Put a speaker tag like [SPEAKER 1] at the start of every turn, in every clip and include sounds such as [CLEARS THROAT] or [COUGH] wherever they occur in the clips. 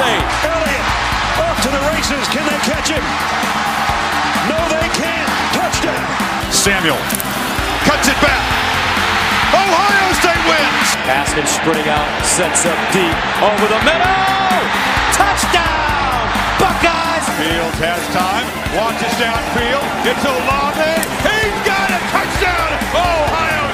[SPEAKER 1] they? Elliott off to the races. Can they catch him? No, they can't. Touchdown.
[SPEAKER 2] Samuel cuts it back. Ohio State wins.
[SPEAKER 3] Haskins sprinting out, sets up deep over the middle. Touchdown, Buckeyes.
[SPEAKER 2] Fields has time, launches downfield. It's Olave. He's got a touchdown. Ohio State.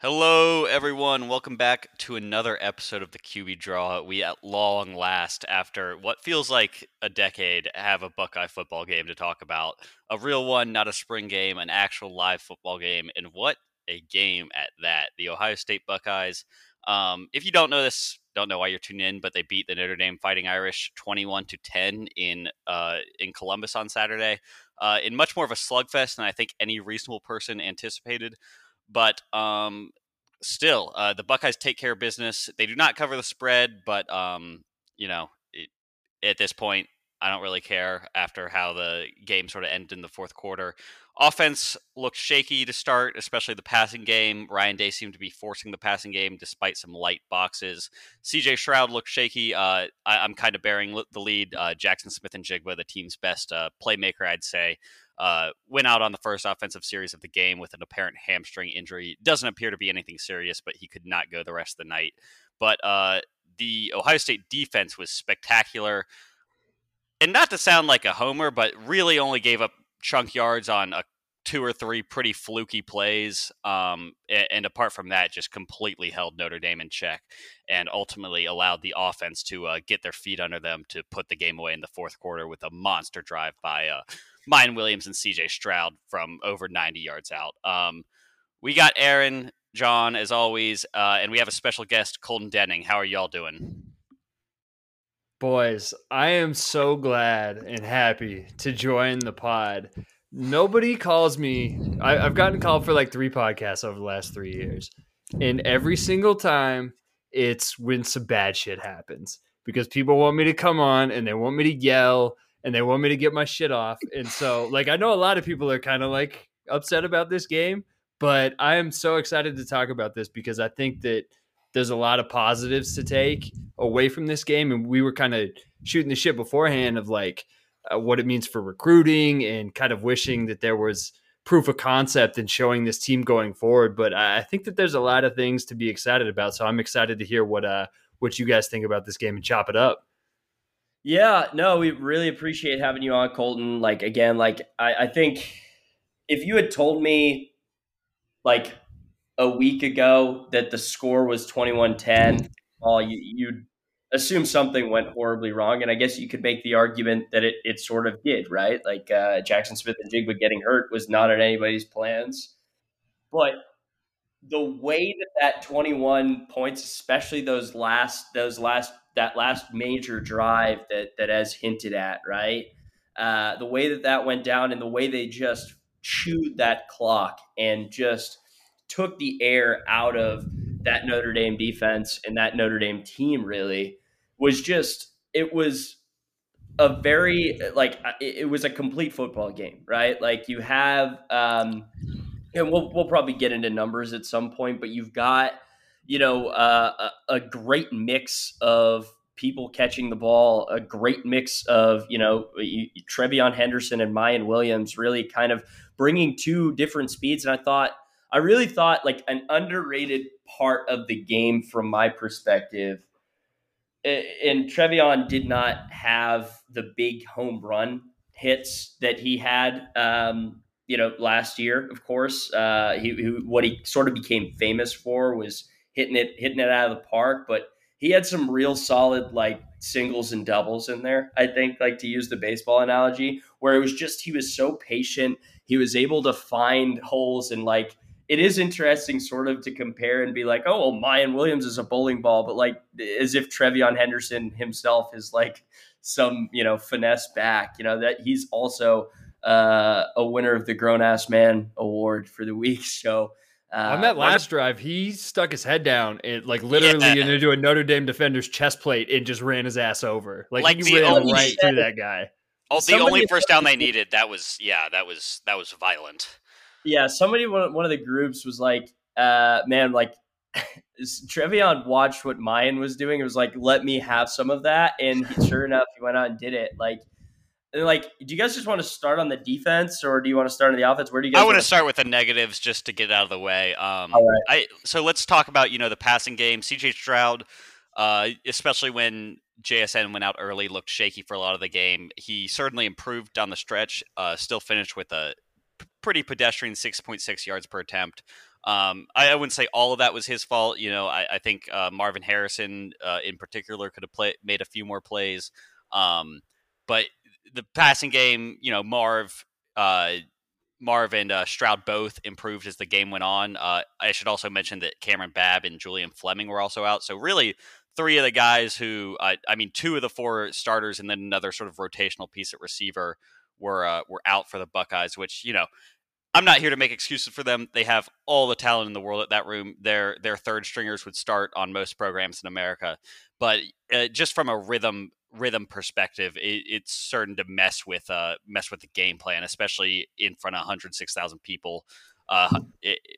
[SPEAKER 4] Hello, everyone. Welcome back to another episode of the QB Draw. We, at long last, after what feels like a decade, have a Buckeye football game to talk about. A real one, not a spring game, an actual live football game. And what a game at that. The Ohio State Buckeyes. Um, if you don't know this, don't know why you're tuning in, but they beat the Notre Dame Fighting Irish 21 to 10 in uh, in Columbus on Saturday, uh, in much more of a slugfest than I think any reasonable person anticipated. But um, still, uh, the Buckeyes take care of business. They do not cover the spread, but um, you know, it, at this point, I don't really care after how the game sort of ended in the fourth quarter. Offense looked shaky to start, especially the passing game. Ryan Day seemed to be forcing the passing game despite some light boxes. CJ Stroud looked shaky. Uh, I, am kind of bearing the lead. Uh, Jaxon Smith-Njigba, the team's best uh, playmaker, I'd say, uh, went out on the first offensive series of the game with an apparent hamstring injury. Doesn't appear to be anything serious, but he could not go the rest of the night. But uh, the Ohio State defense was spectacular. And not to sound like a homer, but really only gave up chunk yards on a two or three pretty fluky plays. Um, and, and, apart from that, just completely held Notre Dame in check and ultimately allowed the offense to uh, get their feet under them to put the game away in the fourth quarter with a monster drive by uh, Miyan Williams and CJ Stroud from over 90 yards out. Um, we got Aaron, Jawn, as always, uh, and we have a special guest, Colton Denning. How are y'all doing?
[SPEAKER 5] Boys, I am so glad and happy to join the pod. Nobody calls me. I, have gotten called for like three podcasts over the last three years. And every single time, it's when some bad shit happens because people want me to come on and they want me to yell and they want me to get my shit off. And so, like, I know a lot of people are kind of like upset about this game, but I am so excited to talk about this because I think that there's a lot of positives to take away from this game. And we were kind of shooting the shit beforehand of like uh, what it means for recruiting and kind of wishing that there was proof of concept and showing this team going forward. But I think that there's a lot of things to be excited about. So I'm excited to hear what uh what you guys think about this game and chop it up.
[SPEAKER 6] Yeah, no, we really appreciate having you on, Colton. Like again, like I, I think if you had told me like a week ago that the score was 21-10 well, you, you'd assume something went horribly wrong and i guess you could make the argument that it, it sort of did right like uh, jaxon smith-njigba getting hurt was not in anybody's plans but the way that that 21 points especially those last those last that last major drive that that as hinted at right uh, the way that that went down and the way they just chewed that clock and just took the air out of that Notre Dame defense and that Notre Dame team really was just it was a very like it was a complete football game, right? Like you have um and we'll we'll probably get into numbers at some point, but you've got you know uh, a, great mix of people catching the ball, a great mix of you know TreVeyon Henderson and Miyan Williams, really kind of bringing two different speeds. And I thought I really thought like an underrated part of the game from my perspective. And TreVeyon did not have the big home run hits that he had, um, you know, last year. Of course, uh, he, he, what he sort of became famous for was hitting it hitting it out of the park. But he had some real solid like singles and doubles in there. I think, like to use the baseball analogy, where it was just he was so patient. He was able to find holes and like it is interesting sort of to compare and be like, oh, well, Miyan Williams is a bowling ball, but like as if TreVeyon Henderson himself is like some, you know, finesse back, you know, that he's also uh, a winner of the Grown Ass Man Award for the week. [LAUGHS] So,
[SPEAKER 5] uh, on that last drive, he stuck his head down and like literally yeah. into a Notre Dame defender's chest plate and just ran his ass over. Like, like he ran right through that guy.
[SPEAKER 4] Oh, the only first down they [LAUGHS] needed. That was yeah, that was that was violent
[SPEAKER 6] yeah, somebody one one of the groups was like, uh, man, like [LAUGHS] TreVeyon watched what Miyan was doing. It was like, let me have some of that, and sure enough, he went out and did it. Like, and like, do you guys just want to start on the defense, or do you want to start on the offense? Where do you guys?
[SPEAKER 4] I want to start with the negatives just to get out of the way. Um,
[SPEAKER 6] right.
[SPEAKER 4] I so let's talk about you know the passing game. C.J. Stroud, uh, especially when JSN went out early, looked shaky for a lot of the game. He certainly improved down the stretch. Uh, still finished with a p- pretty pedestrian 6.6 yards per attempt. Um, I, I, wouldn't say all of that was his fault. You know, I, I think uh, Marvin Harrison uh, in particular could have play, made a few more plays. Um, but the passing game, you know, Marv, uh, Marv and uh, Stroud both improved as the game went on. Uh, I should also mention that Kamryn Babb and Julian Fleming were also out. So really, three of the guys who, uh, I mean, two of the four starters, and then another sort of rotational piece at receiver were uh, were out for the Buckeyes. Which you know, I'm not here to make excuses for them. They have all the talent in the world at that room. Their their third stringers would start on most programs in America, but uh, just from a rhythm rhythm perspective, it, it's certain to mess with uh mess with the game plan, especially in front of 106,000 people. Uh,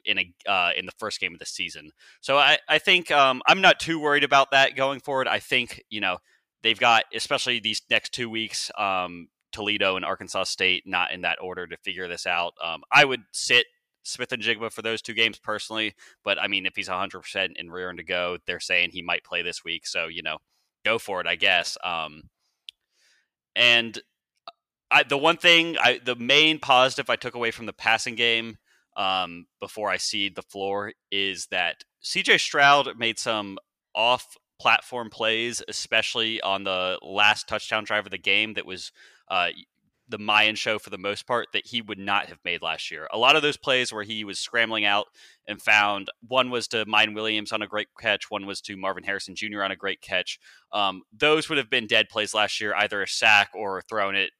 [SPEAKER 4] in a uh, in the first game of the season, so I I think um, I'm not too worried about that going forward. I think you know they've got especially these next two weeks, um, Toledo and Arkansas State, not in that order to figure this out. Um, I would sit Smith-Njigba for those two games personally, but I mean if he's 100 percent and rearing to go, they're saying he might play this week, so you know go for it, I guess. Um, and I, the one thing, I, the main positive I took away from the passing game um, before I seed the floor is that CJ Stroud made some off platform plays, especially on the last touchdown drive of the game that was uh, the Miyan show for the most part that he would not have made last year. A lot of those plays where he was scrambling out and found one was to Miyan Williams on a great catch, one was to Marvin Harrison Jr. on a great catch. Um, those would have been dead plays last year, either a sack or throwing it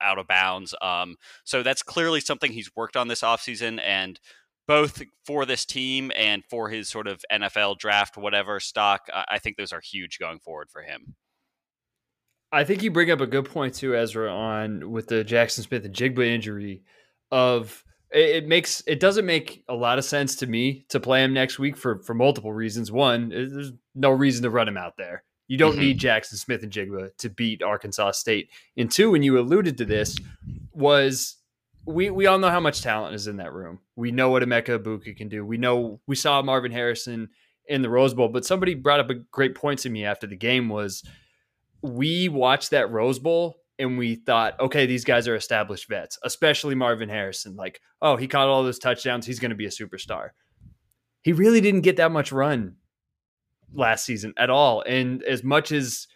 [SPEAKER 4] out of bounds. Um, so that's clearly something he's worked on this offseason and both for this team and for his sort of NFL draft, whatever stock, I think those are huge going forward for him.
[SPEAKER 5] I think you bring up a good point too, Ezra, on with the Jaxon Smith-Njigba injury. Of it, makes it doesn't make a lot of sense to me to play him next week for for multiple reasons. One, there's no reason to run him out there. You don't mm-hmm. need Jaxon Smith-Njigba to beat Arkansas State. And two, when you alluded to this, was we we all know how much talent is in that room. We know what Emeka Egbuka can do. We know we saw Marvin Harrison in the Rose Bowl, but somebody brought up a great point to me after the game was we watched that Rose Bowl and we thought, okay, these guys are established vets, especially Marvin Harrison. Like, oh, he caught all those touchdowns. He's going to be a superstar. He really didn't get that much run last season at all. And as much as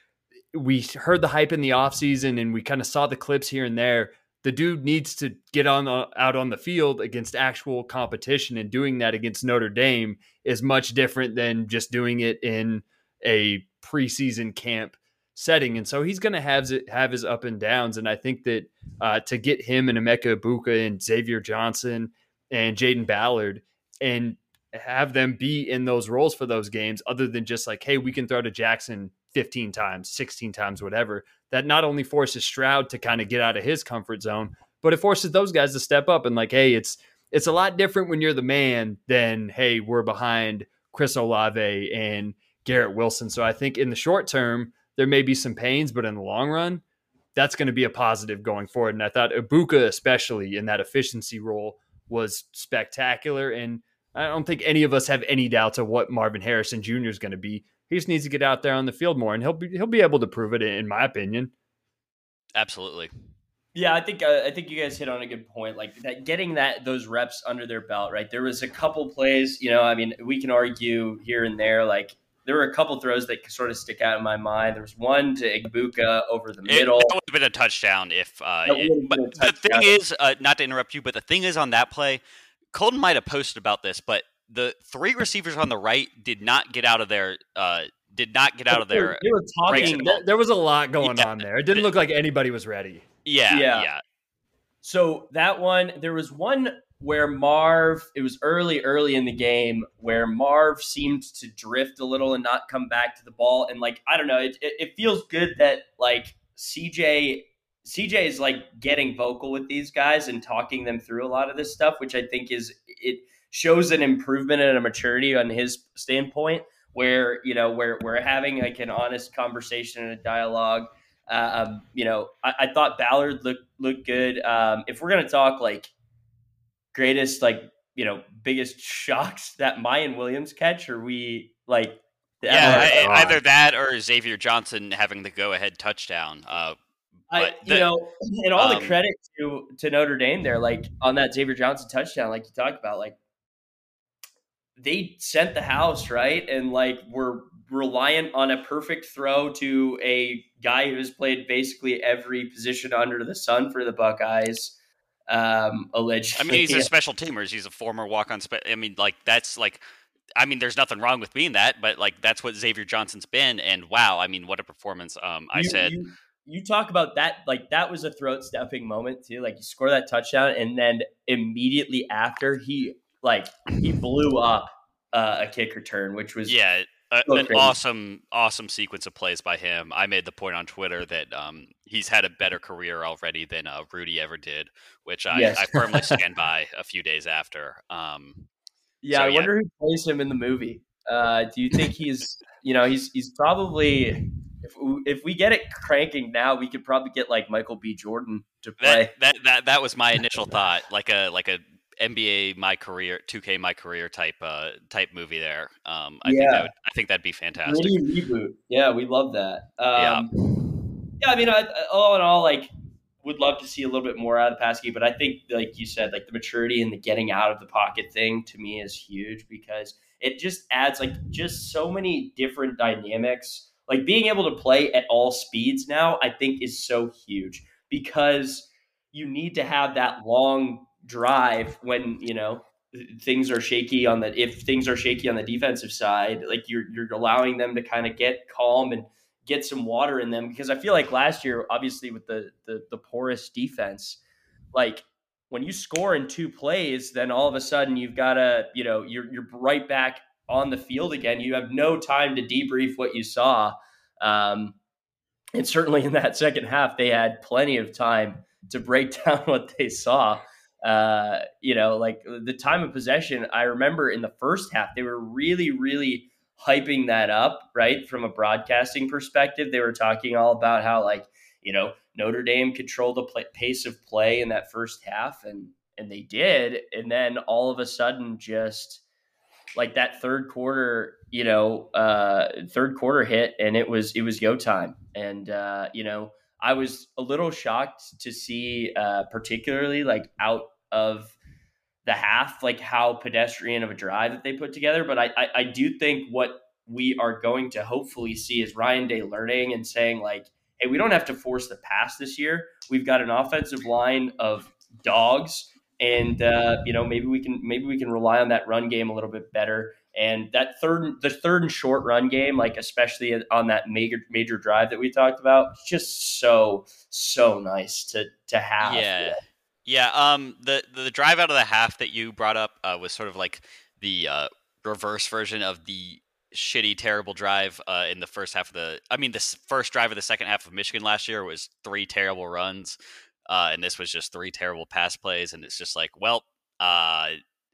[SPEAKER 5] we heard the hype in the offseason and we kind of saw the clips here and there, the dude needs to get on the, out on the field against actual competition and doing that against Notre Dame is much different than just doing it in a preseason camp setting, and so he's going to have have his up and downs. And I think that uh, to get him and Emeka Egbuka and Xavier Johnson and Jayden Ballard and have them be in those roles for those games, other than just like, hey, we can throw to Jaxon 15 times, 16 times, whatever. That not only forces Stroud to kind of get out of his comfort zone, but it forces those guys to step up and like, hey, it's it's a lot different when you're the man than hey, we're behind Chris Olave and Garrett Wilson. So I think in the short term, there may be some pains, but in the long run, that's going to be a positive going forward. And I thought Egbuka, especially in that efficiency role, was spectacular. And I don't think any of us have any doubts of what Marvin Harrison Jr. is going to be. He just needs to get out there on the field more, and he'll be he'll be able to prove it, in my opinion.
[SPEAKER 4] Absolutely.
[SPEAKER 6] Yeah, I think uh, I think you guys hit on a good point. Like that, getting that those reps under their belt, right? There was a couple plays, you know. I mean, we can argue here and there, like there were a couple throws that sort of stick out in my mind. There was one to Egbuka over the middle.
[SPEAKER 4] It, that would have been a touchdown if. Uh, it, but touchdown. the thing is, uh, not to interrupt you, but the thing is on that play, Colton might have posted about this, but the three receivers on the right did not get out of their. Uh, did not get out of their.
[SPEAKER 5] They were talking. There, there, was a lot going yeah. on there. It didn't look like anybody was ready.
[SPEAKER 4] Yeah, yeah, yeah.
[SPEAKER 6] So that one, there was one where Marv, it was early, early in the game where Marv seemed to drift a little and not come back to the ball. And like, I don't know, it, it, it feels good that like CJ, CJ is like getting vocal with these guys and talking them through a lot of this stuff, which I think is it. shows an improvement and a maturity on his standpoint where you know where we're having like an honest conversation and a dialogue. Uh, um, you know, I, I, thought Ballard looked looked good. Um, if we're gonna talk like greatest, like you know, biggest shocks that Miyan Williams catch, or we like
[SPEAKER 4] yeah, I, either that or Xavier Johnson having the go ahead touchdown. Uh,
[SPEAKER 6] I, you know, and all um, the credit to to Notre Dame there, like on that Xavier Johnson touchdown, like you talked about, like they sent the house right, and like we're reliant on a perfect throw to a guy who has played basically every position under the sun for the Buckeyes. Um, allegedly,
[SPEAKER 4] I mean, he's a [LAUGHS] special teamer. He's a former walk on. Spe- I mean, like that's like I mean, there's nothing wrong with being that, but like that's what Xavier Johnson's been, and wow, I mean, what a performance! Um, I
[SPEAKER 6] you,
[SPEAKER 4] said.
[SPEAKER 6] You, you talk about that like that was a throat stepping moment too. Like you score that touchdown, and then immediately after he like he blew up uh, a kick return, which was
[SPEAKER 4] yeah, an crazy. awesome, awesome sequence of plays by him. I made the point on Twitter that um, he's had a better career already than uh, Rudy ever did, which I, yes. I firmly stand by. A few days after, um,
[SPEAKER 6] yeah, so, I wonder who plays him in the movie. Uh, do you think he's, you know, he's he's probably if if we get it cranking now, we could probably get like Michael B. Jordan to
[SPEAKER 4] play. That that that, that was my initial thought, like a like a NBA my career, 2K my career type uh type movie there. Um, I yeah. think that would, I think that'd be fantastic.
[SPEAKER 6] reboot. Yeah, we love that. Um, yeah. Yeah, I mean, I, all in all, like would love to see a little bit more out of game, but I think, like you said, like the maturity and the getting out of the pocket thing to me is huge because it just adds like just so many different dynamics. Like being able to play at all speeds now, I think is so huge because you need to have that long drive when you know things are shaky on the if things are shaky on the defensive side like you're you're allowing them to kind of get calm and get some water in them because I feel like last year, obviously with the the, the porous defense, like when you score in two plays, then all of a sudden you've got to, you know, you're you're right back on the field again. You have no time to debrief what you saw. Um, and certainly in that second half, they had plenty of time to break [LAUGHS] down what they saw. Uh, you know, like the time of possession, I remember in the first half, they were really, really hyping that up, right? From a broadcasting perspective, they were talking all about how like, you know, Notre Dame controlled the play, pace of play in that first half and and they did and then all of a sudden just like that third quarter, you know, uh third quarter hit and it was it was go time. And uh, you know, I was a little shocked to see uh particularly like out of the half, like how pedestrian of a drive that they put together. But I, I, I do think what we are going to hopefully see is Ryan Day learning and saying like, hey, we don't have to force the pass this year. We've got an offensive line of dogs, and uh, you know maybe we can maybe we can rely on that run game a little bit better. And that third, the third and short run game, like especially on that major major drive that we talked about, just so so nice to to have.
[SPEAKER 4] Yeah, yeah, um, the the drive out of the half that you brought up uh, was sort of like the uh, reverse version of the shitty, terrible drive uh, in the first half of the. I mean, the first drive of the second half of Michigan last year was three terrible runs, uh, and this was just three terrible pass plays, and it's just like, well, uh,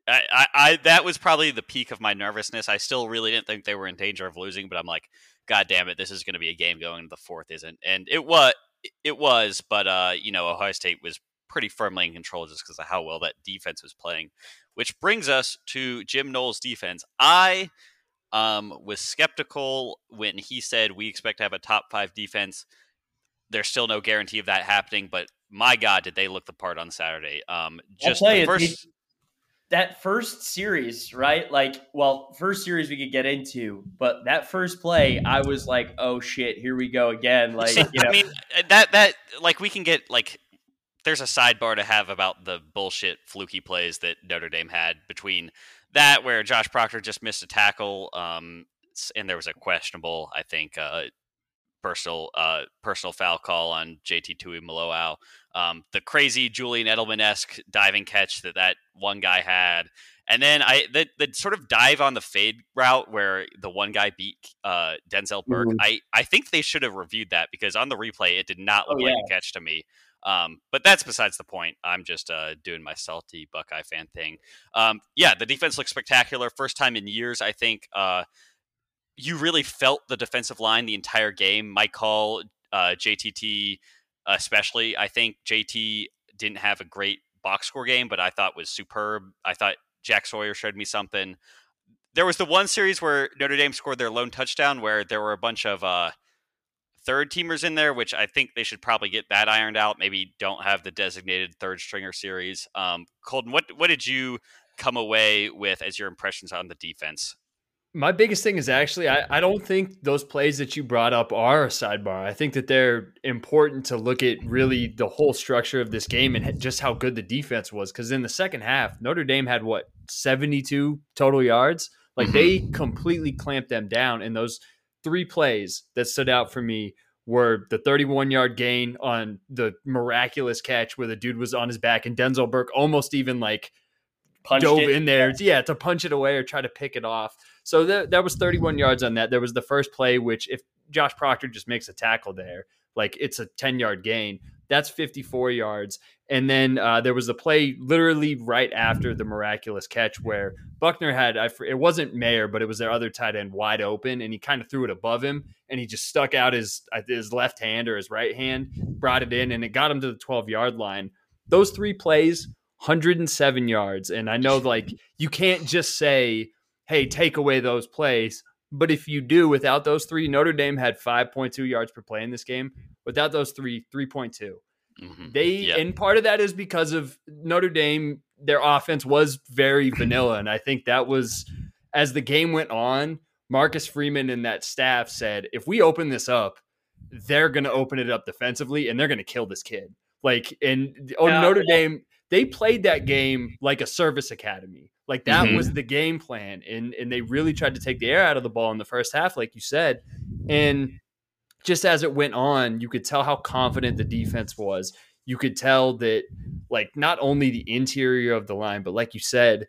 [SPEAKER 4] I, I, I, that was probably the peak of my nervousness. I still really didn't think they were in danger of losing, but I'm like, God damn it, this is going to be a game going to the fourth, isn't? And it was, it was, but uh, you know, Ohio State was pretty firmly in control just because of how well that defense was playing. Which brings us to Jim Knowles' defense. I um, was skeptical when he said we expect to have a top five defense. There's still no guarantee of that happening, but my God, did they look the part on Saturday? Um, just the first.
[SPEAKER 6] That first series, right? Like, well, first series we could get into, but that first play, I was like, "Oh shit, here we go again!" [LAUGHS] Like, you know.
[SPEAKER 4] I mean, that that like we can get like there's a sidebar to have about the bullshit fluky plays that Notre Dame had between that where Josh Proctor just missed a tackle, um, and there was a questionable, I think, uh, personal uh, personal foul call on JT Tuimoloau. Um, the crazy Julian Edelman esque diving catch that that one guy had, and then I the, the sort of dive on the fade route where the one guy beat uh, Denzel Burke. Mm-hmm. I I think they should have reviewed that because on the replay it did not look oh, yeah. like a catch to me. Um, but that's besides the point. I'm just uh, doing my salty Buckeye fan thing. Um, yeah, the defense looks spectacular. First time in years, I think. Uh, you really felt the defensive line the entire game. Mike Hall, uh, JTT, especially. I think JT didn't have a great box score game, but I thought was superb. I thought Jack Sawyer showed me something. There was the one series where Notre Dame scored their lone touchdown, where there were a bunch of uh, third teamers in there, which I think they should probably get that ironed out. Maybe don't have the designated third stringer series. Um, Colton, what what did you come away with as your impressions on the defense?
[SPEAKER 5] My biggest thing is actually, I, I don't think those plays that you brought up are a sidebar. I think that they're important to look at really the whole structure of this game and just how good the defense was. Because in the second half, Notre Dame had what, 72 total yards? Like mm-hmm. they completely clamped them down. And those three plays that stood out for me were the 31 yard gain on the miraculous catch where the dude was on his back and Denzel Burke almost even like Punched dove it. in there, yeah. yeah, to punch it away or try to pick it off. So that that was 31 yards on that. There was the first play, which if Josh Proctor just makes a tackle there, like it's a 10 yard gain. That's 54 yards. And then uh, there was a play literally right after the miraculous catch where Buchner had, I, it wasn't Mayer, but it was their other tight end wide open, and he kind of threw it above him, and he just stuck out his his left hand or his right hand, brought it in, and it got him to the 12 yard line. Those three plays, 107 yards, and I know like you can't just say hey, take away those plays. But if you do, without those three, Notre Dame had 5.2 yards per play in this game. Without those three, 3.2. Mm-hmm. They yep. and part of that is because of Notre Dame. Their offense was very vanilla, and I think that was as the game went on. Marcus Freeman and that staff said, if we open this up, they're going to open it up defensively, and they're going to kill this kid. Like, and oh, yeah, Notre yeah. Dame, they played that game like a service academy. Like that mm-hmm. was the game plan. And and they really tried to take the air out of the ball in the first half, like you said. And just as it went on, you could tell how confident the defense was. You could tell that like not only the interior of the line, but like you said,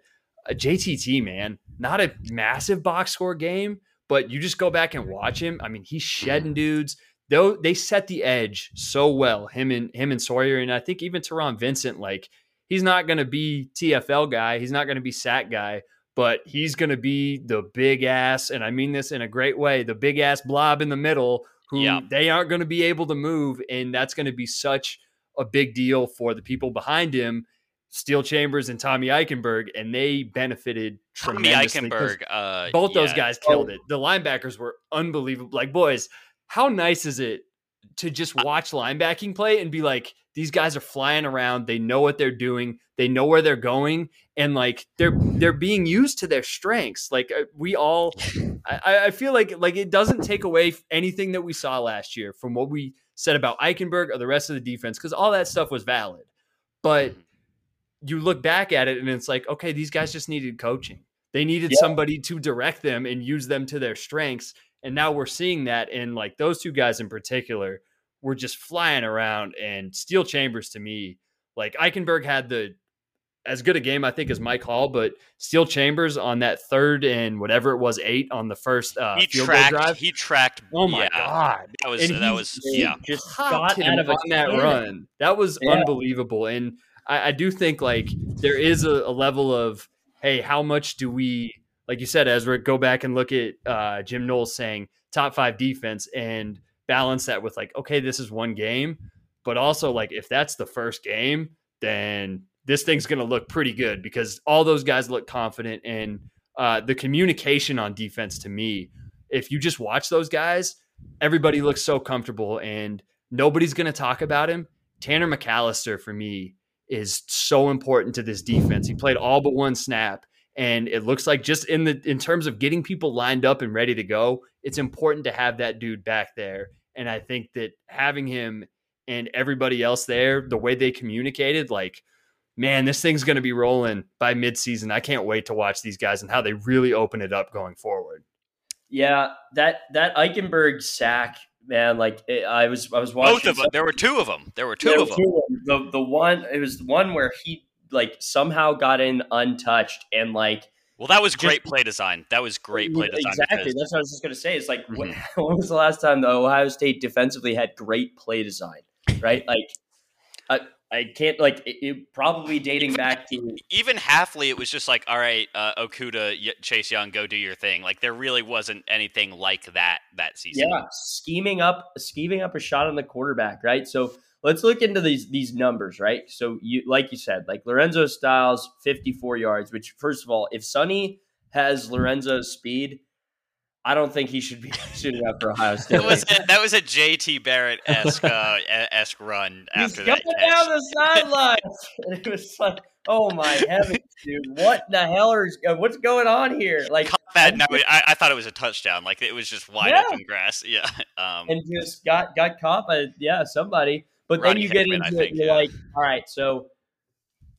[SPEAKER 5] a JTT man, not a massive box score game, but you just go back and watch him. I mean, he's shedding dudes. Though they set the edge so well, him and him and Sawyer, and I think even Taron Vincent, like he's not going to be TFL guy. He's not going to be sack guy, but he's going to be the big ass, and I mean this in a great way, the big ass blob in the middle who they aren't going to be able to move. And that's going to be such a big deal for the people behind him. Steele Chambers and Tommy Eichenberg, and they benefited Tommy
[SPEAKER 4] Eichenberg. Uh,
[SPEAKER 5] both yeah. those guys killed it. The linebackers were unbelievable. Like, boys, how nice is it to just watch linebacking play and be like, these guys are flying around. They know what they're doing. They know where they're going, and like they're they're being used to their strengths. Like uh, we all, I, I feel like like it doesn't take away anything that we saw last year from what we said about Eichenberg or the rest of the defense because all that stuff was valid. But mm-hmm. you look back at it and it's like, okay, these guys just needed coaching. They needed yeah. somebody to direct them and use them to their strengths. And now we're seeing that in like those two guys in particular were just flying around. And Steele Chambers to me, like Eichenberg had the as good a game I think as Mike Hall, but Steele Chambers on that third and whatever it was eight on the first uh,
[SPEAKER 4] he
[SPEAKER 5] field
[SPEAKER 4] tracked,
[SPEAKER 5] goal drive.
[SPEAKER 4] He tracked.
[SPEAKER 5] Oh my yeah, god,
[SPEAKER 4] that was and that was yeah.
[SPEAKER 5] Just got out of on that run. That was yeah. unbelievable, and I, I, do think like there is a, a, level of hey, how much do we like you said, Ezra, go back and look at uh, Jim Knowles saying top five defense and balance that with like, okay, this is one game, but also like if that's the first game, then this thing's going to look pretty good because all those guys look confident and uh, the communication on defense to me, if you just watch those guys, everybody looks so comfortable and nobody's going to talk about him. Tanner McCalister for me is so important to this defense. He played all but one snap and it looks like just in the in terms of getting people lined up and ready to go, it's important to have that dude back there. And I think that having him and everybody else there, the way they communicated, like, man, this thing's going to be rolling by midseason. I can't wait to watch these guys and how they really open it up going forward.
[SPEAKER 6] Yeah, that that Eichenberg sack, man. Like it, I was, I was watching.
[SPEAKER 4] Both of them. There were two of them. There were two there of them. Two of them.
[SPEAKER 6] The the one, it was the one where he like somehow got in untouched and like
[SPEAKER 4] well, that was great just, play design. That was great play design.
[SPEAKER 6] Exactly. Because... That's what I was just going to say. It's like, mm-hmm. when, [LAUGHS] when, was the last time the Ohio State defensively had great play design? Right? Like, I, I can't like it, it probably dating back to
[SPEAKER 4] even Hafley, it was just like, all right, uh, Okudah, Chase Young, go do your thing. Like there really wasn't anything like that that season.
[SPEAKER 6] Yeah, scheming up, scheming up a shot on the quarterback, right? So let's look into these these numbers, right? So you like you said, like Lorenzo Styles, fifty four yards. Which first of all, if Sonny has Lorenzo's speed, I don't think he should be [LAUGHS] suited up for Ohio State.
[SPEAKER 4] that was a, that was a JT Barrett esque uh, esque run
[SPEAKER 6] He's
[SPEAKER 4] after that.
[SPEAKER 6] down the sidelines. [LAUGHS] [LAUGHS] it was like, oh my heavens, dude! What the hell is uh, what's going on here? Like,
[SPEAKER 4] that, no, I, I thought it was a touchdown. Like it was just wide
[SPEAKER 6] Yeah.
[SPEAKER 4] open grass. Yeah. Um,
[SPEAKER 6] and just got got caught by yeah somebody. But then you get
[SPEAKER 4] Hickman, I
[SPEAKER 6] into
[SPEAKER 4] think,
[SPEAKER 6] it, you're
[SPEAKER 4] yeah.
[SPEAKER 6] like, all right, so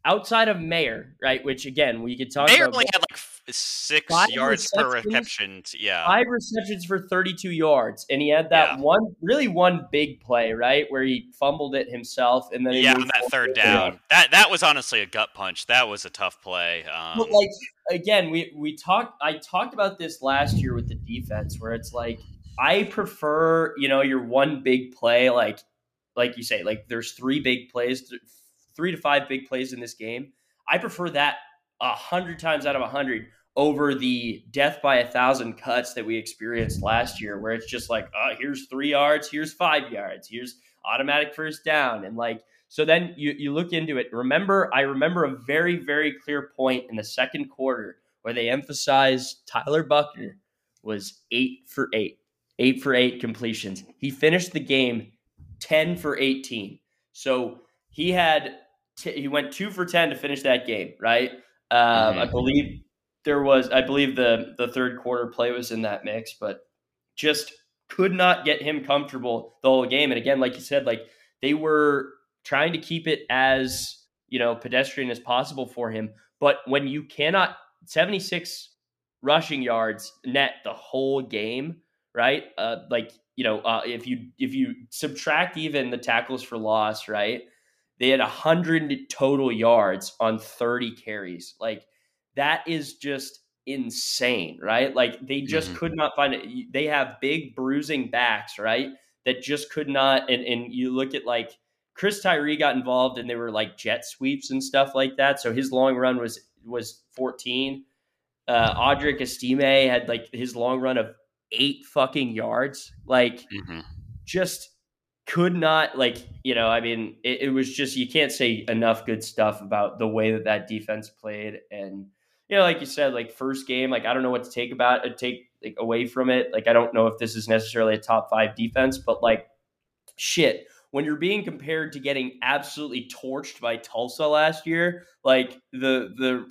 [SPEAKER 6] outside of Mayer, right? Which again, we could talk
[SPEAKER 4] Mayer
[SPEAKER 6] about.
[SPEAKER 4] only had like f- six yards per
[SPEAKER 6] receptions?
[SPEAKER 4] reception. Yeah.
[SPEAKER 6] five receptions for 32 yards, and he had that
[SPEAKER 4] Yeah.
[SPEAKER 6] one, really one big play, right, where he fumbled it himself, and then he
[SPEAKER 4] yeah, on that third
[SPEAKER 6] forward.
[SPEAKER 4] down. That that was honestly a gut punch. That was a tough play. Um,
[SPEAKER 6] But like again, we we talked. I talked about this last year with the defense, where it's like I prefer, you know, your one big play, like like you say, like there's three big plays, th- three to five big plays in this game. I prefer that a hundred times out of a hundred over the death by a thousand cuts that we experienced last year, where it's just like, oh, here's three yards, here's five yards, here's automatic first down, and like so then you you look into it. Remember, I remember a very very clear point in the second quarter where they emphasized Tyler Buchner was eight for eight, eight for eight completions. He finished the game ten for eighteen. So he had t- he went two for ten to finish that game, right? Um, I
[SPEAKER 4] Mhm.
[SPEAKER 6] believe there was I believe the the third quarter play was in that mix, but just could not get him comfortable the whole game. And again, like you said, like they were trying to keep it as you know pedestrian as possible for him. But when you cannot 76 rushing yards net the whole game, right? Uh, like you know, uh, if you if you subtract even the tackles for loss, right? They had 100 total yards on 30 carries. Like that is just insane, right? Like they just
[SPEAKER 4] Mhm.
[SPEAKER 6] could not find it. They have big bruising backs, right? That just could not. And, and you look at like Chris Tyree got involved and they were like jet sweeps and stuff like that. So his long run was was 14. Uh, Audric Estime had like his long run of eight fucking yards. Like
[SPEAKER 4] mhm.
[SPEAKER 6] just could not like you know i mean it, it was just you can't say enough good stuff about the way that that defense played and you know like you said like first game like i don't know what to take about it take like, away from it like i don't know if this is necessarily a top five defense but like shit when you're being compared to getting absolutely torched by tulsa last year like the the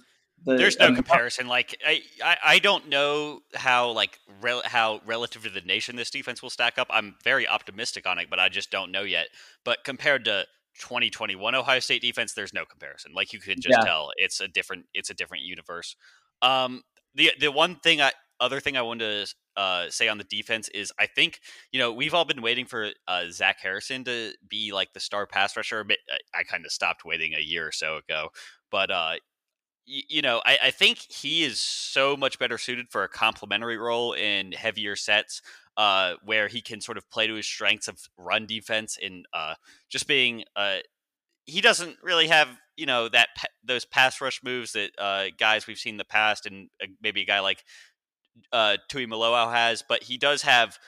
[SPEAKER 6] the
[SPEAKER 4] There's no
[SPEAKER 6] um,
[SPEAKER 4] comparison. Like I, I, I don't know how like how relative to the nation this defense will stack up. I'm very optimistic on it, but I just don't know yet. But compared to 2021 Ohio State defense, there's no comparison. Like you could just
[SPEAKER 6] Yeah.
[SPEAKER 4] tell it's a different it's a different universe. Um, the the one thing I other thing I wanted to uh, say on the defense is I think you know we've all been waiting for uh, Zach Harrison to be like the star pass rusher. A I, I kind of stopped waiting a year or so ago, but uh, you know, I, I think he is so much better suited for a complementary role in heavier sets, uh, where he can sort of play to his strengths of run defense and uh, just being. Uh, he doesn't really have you know that those pass rush moves that uh, guys we've seen in the past, and uh, maybe a guy like uh, Tuimoloau has, but he does have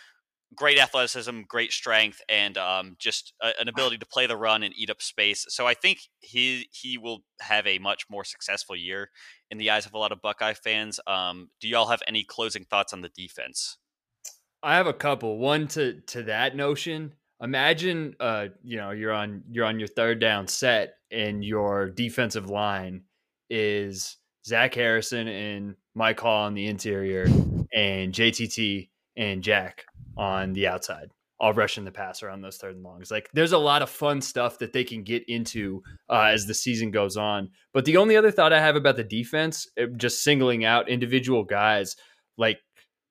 [SPEAKER 4] great athleticism, great strength, and um, just a, an ability to play the run and eat up space. So I think he he will have a much more successful year in the eyes of a lot of Buckeye fans. Um, do y'all have any closing thoughts on the defense?
[SPEAKER 5] I have a couple. One to to that notion. Imagine, uh, you know, you're on you're on your third down set, and your defensive line is Zach Harrison and Mike Hall on the interior, and JTT and Jack on the outside, all rushing the passer on those third and longs. Like, there's a lot of fun stuff that they can get into uh, as the season goes on. But the only other thought I have about the defense, eh, just singling out individual guys, like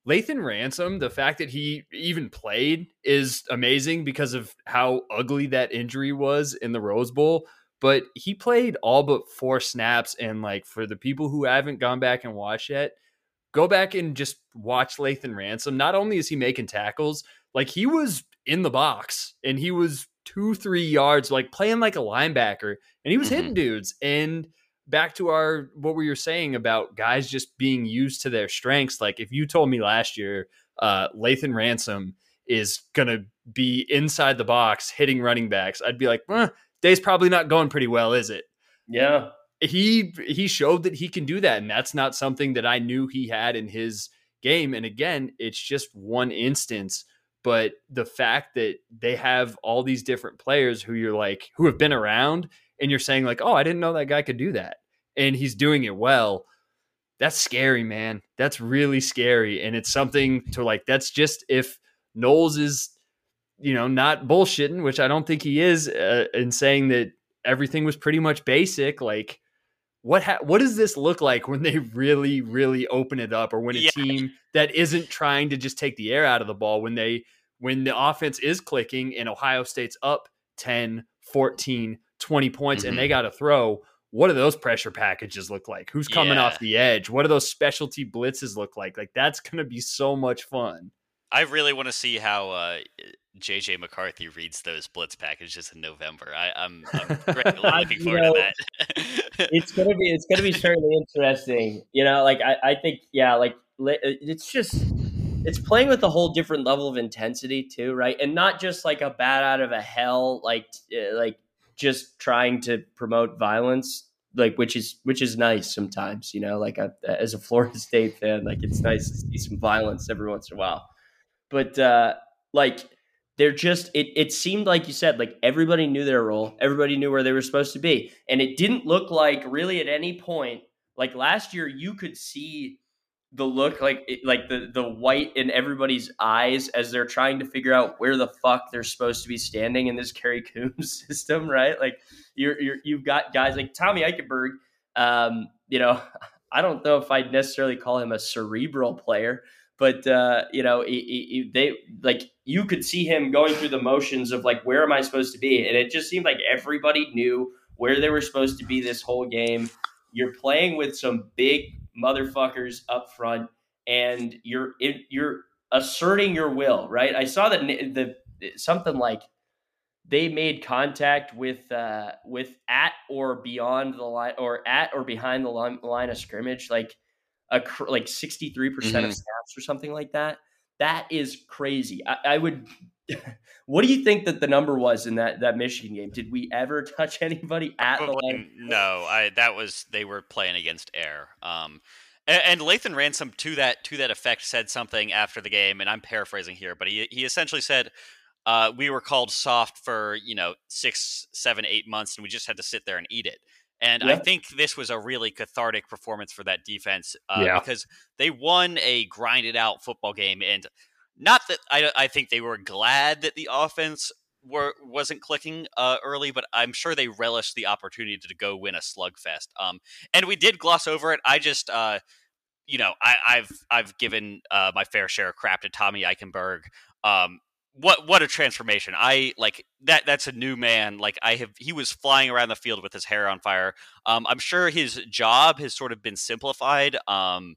[SPEAKER 5] Lathan Ransom, the fact that he even played is amazing because of how ugly that injury was in the Rose Bowl. But he played all but four snaps. And like for the people who haven't gone back and watched yet, go back and just watch Lathan Ransom. Not only is he making tackles, like he was in the box and he was two, three yards, like playing like a linebacker, and he was
[SPEAKER 4] Mhm.
[SPEAKER 5] hitting dudes. And back to our what we were saying about guys just being used to their strengths. Like if you told me last year, uh, Lathan Ransom is gonna be inside the box hitting running backs, I'd be like, eh, day's probably not going pretty well, is it?
[SPEAKER 6] Yeah.
[SPEAKER 5] He he showed that he can do that and that's not something that I knew he had in his game and again it's just one instance but the fact that they have all these different players who you're like who have been around and you're saying like oh I didn't know that guy could do that and he's doing it well that's scary man. That's really scary and it's something to like that's just if Knowles is you know not bullshitting which I don't think he is uh, in saying that everything was pretty much basic like what ha- what does this look like when they really really open it up or when a
[SPEAKER 4] Yeah.
[SPEAKER 5] team that isn't trying to just take the air out of the ball when they when the offense is clicking and Ohio State's up 10 14 20 points and they mm-hmm. got to throw what do those pressure packages look like? Who's coming
[SPEAKER 4] Yeah.
[SPEAKER 5] off the edge? What do those specialty blitzes look like? Like that's going to be so much fun
[SPEAKER 4] I really want to see how uh, JJ McCarthy reads those blitz packages in November. I, I'm, I'm [LAUGHS] greatly looking forward
[SPEAKER 6] know,
[SPEAKER 4] to that.
[SPEAKER 6] it's gonna be it's gonna be [LAUGHS] certainly interesting. You know, like I, I think yeah, like it's just it's playing with a whole different level of intensity too, right? And not just like a bat out of a hell, like uh, like just trying to promote violence, like which is which is nice sometimes. You know, like a, as a Florida [LAUGHS] State fan, like it's nice to see some violence every once in a while. But uh, like they're just it it seemed like you said like everybody knew their role everybody knew where they were supposed to be and it didn't look like really at any point like last year you could see the look like like the the white in everybody's eyes as they're trying to figure out where the fuck they're supposed to be standing in this Kerry [LAUGHS] Coombs system right? Like you're, you're you've got guys like Tommy Eichenberg um you know [LAUGHS] I don't know if I'd necessarily call him a cerebral player but uh, you know, he, he, he- they like you could see him going through the motions of like, where am I supposed to be? And it just seemed like everybody knew where they were supposed to be this whole game. You're playing with some big motherfuckers up front, and you're you're asserting your will, right? I saw that the something like they made contact with uh, with at or beyond the line or at or behind the line, line of scrimmage, like a cr- like 63% of snaps or something like that. That is crazy. I, I would. [LAUGHS] what do you think that the number was in that that Michigan game? Did we ever [LAUGHS] touch anybody at the line?
[SPEAKER 4] no, I that was they were playing against air. Um, and, and Lathan Ransom to that to that effect said something after the game, and I'm paraphrasing here, but he he essentially said. Uh, we were called soft for you know six, seven, eight months, and we just had to sit there and eat it. And I think this was a really cathartic performance for that defense uh,
[SPEAKER 5] Yeah.
[SPEAKER 4] because they won a grinded out football game, and not that I, I think they were glad that the offense were wasn't clicking uh, early, but I'm sure they relished the opportunity to go win a slugfest. Um, and we did gloss over it. I just, uh, you know, I, I've I've given uh, my fair share of crap to Tommy Eichenberg. Um, what what a transformation! I like that. That's a new man. Like I have, he was flying around the field with his hair on fire. Um, I'm sure his job has sort of been simplified. Um,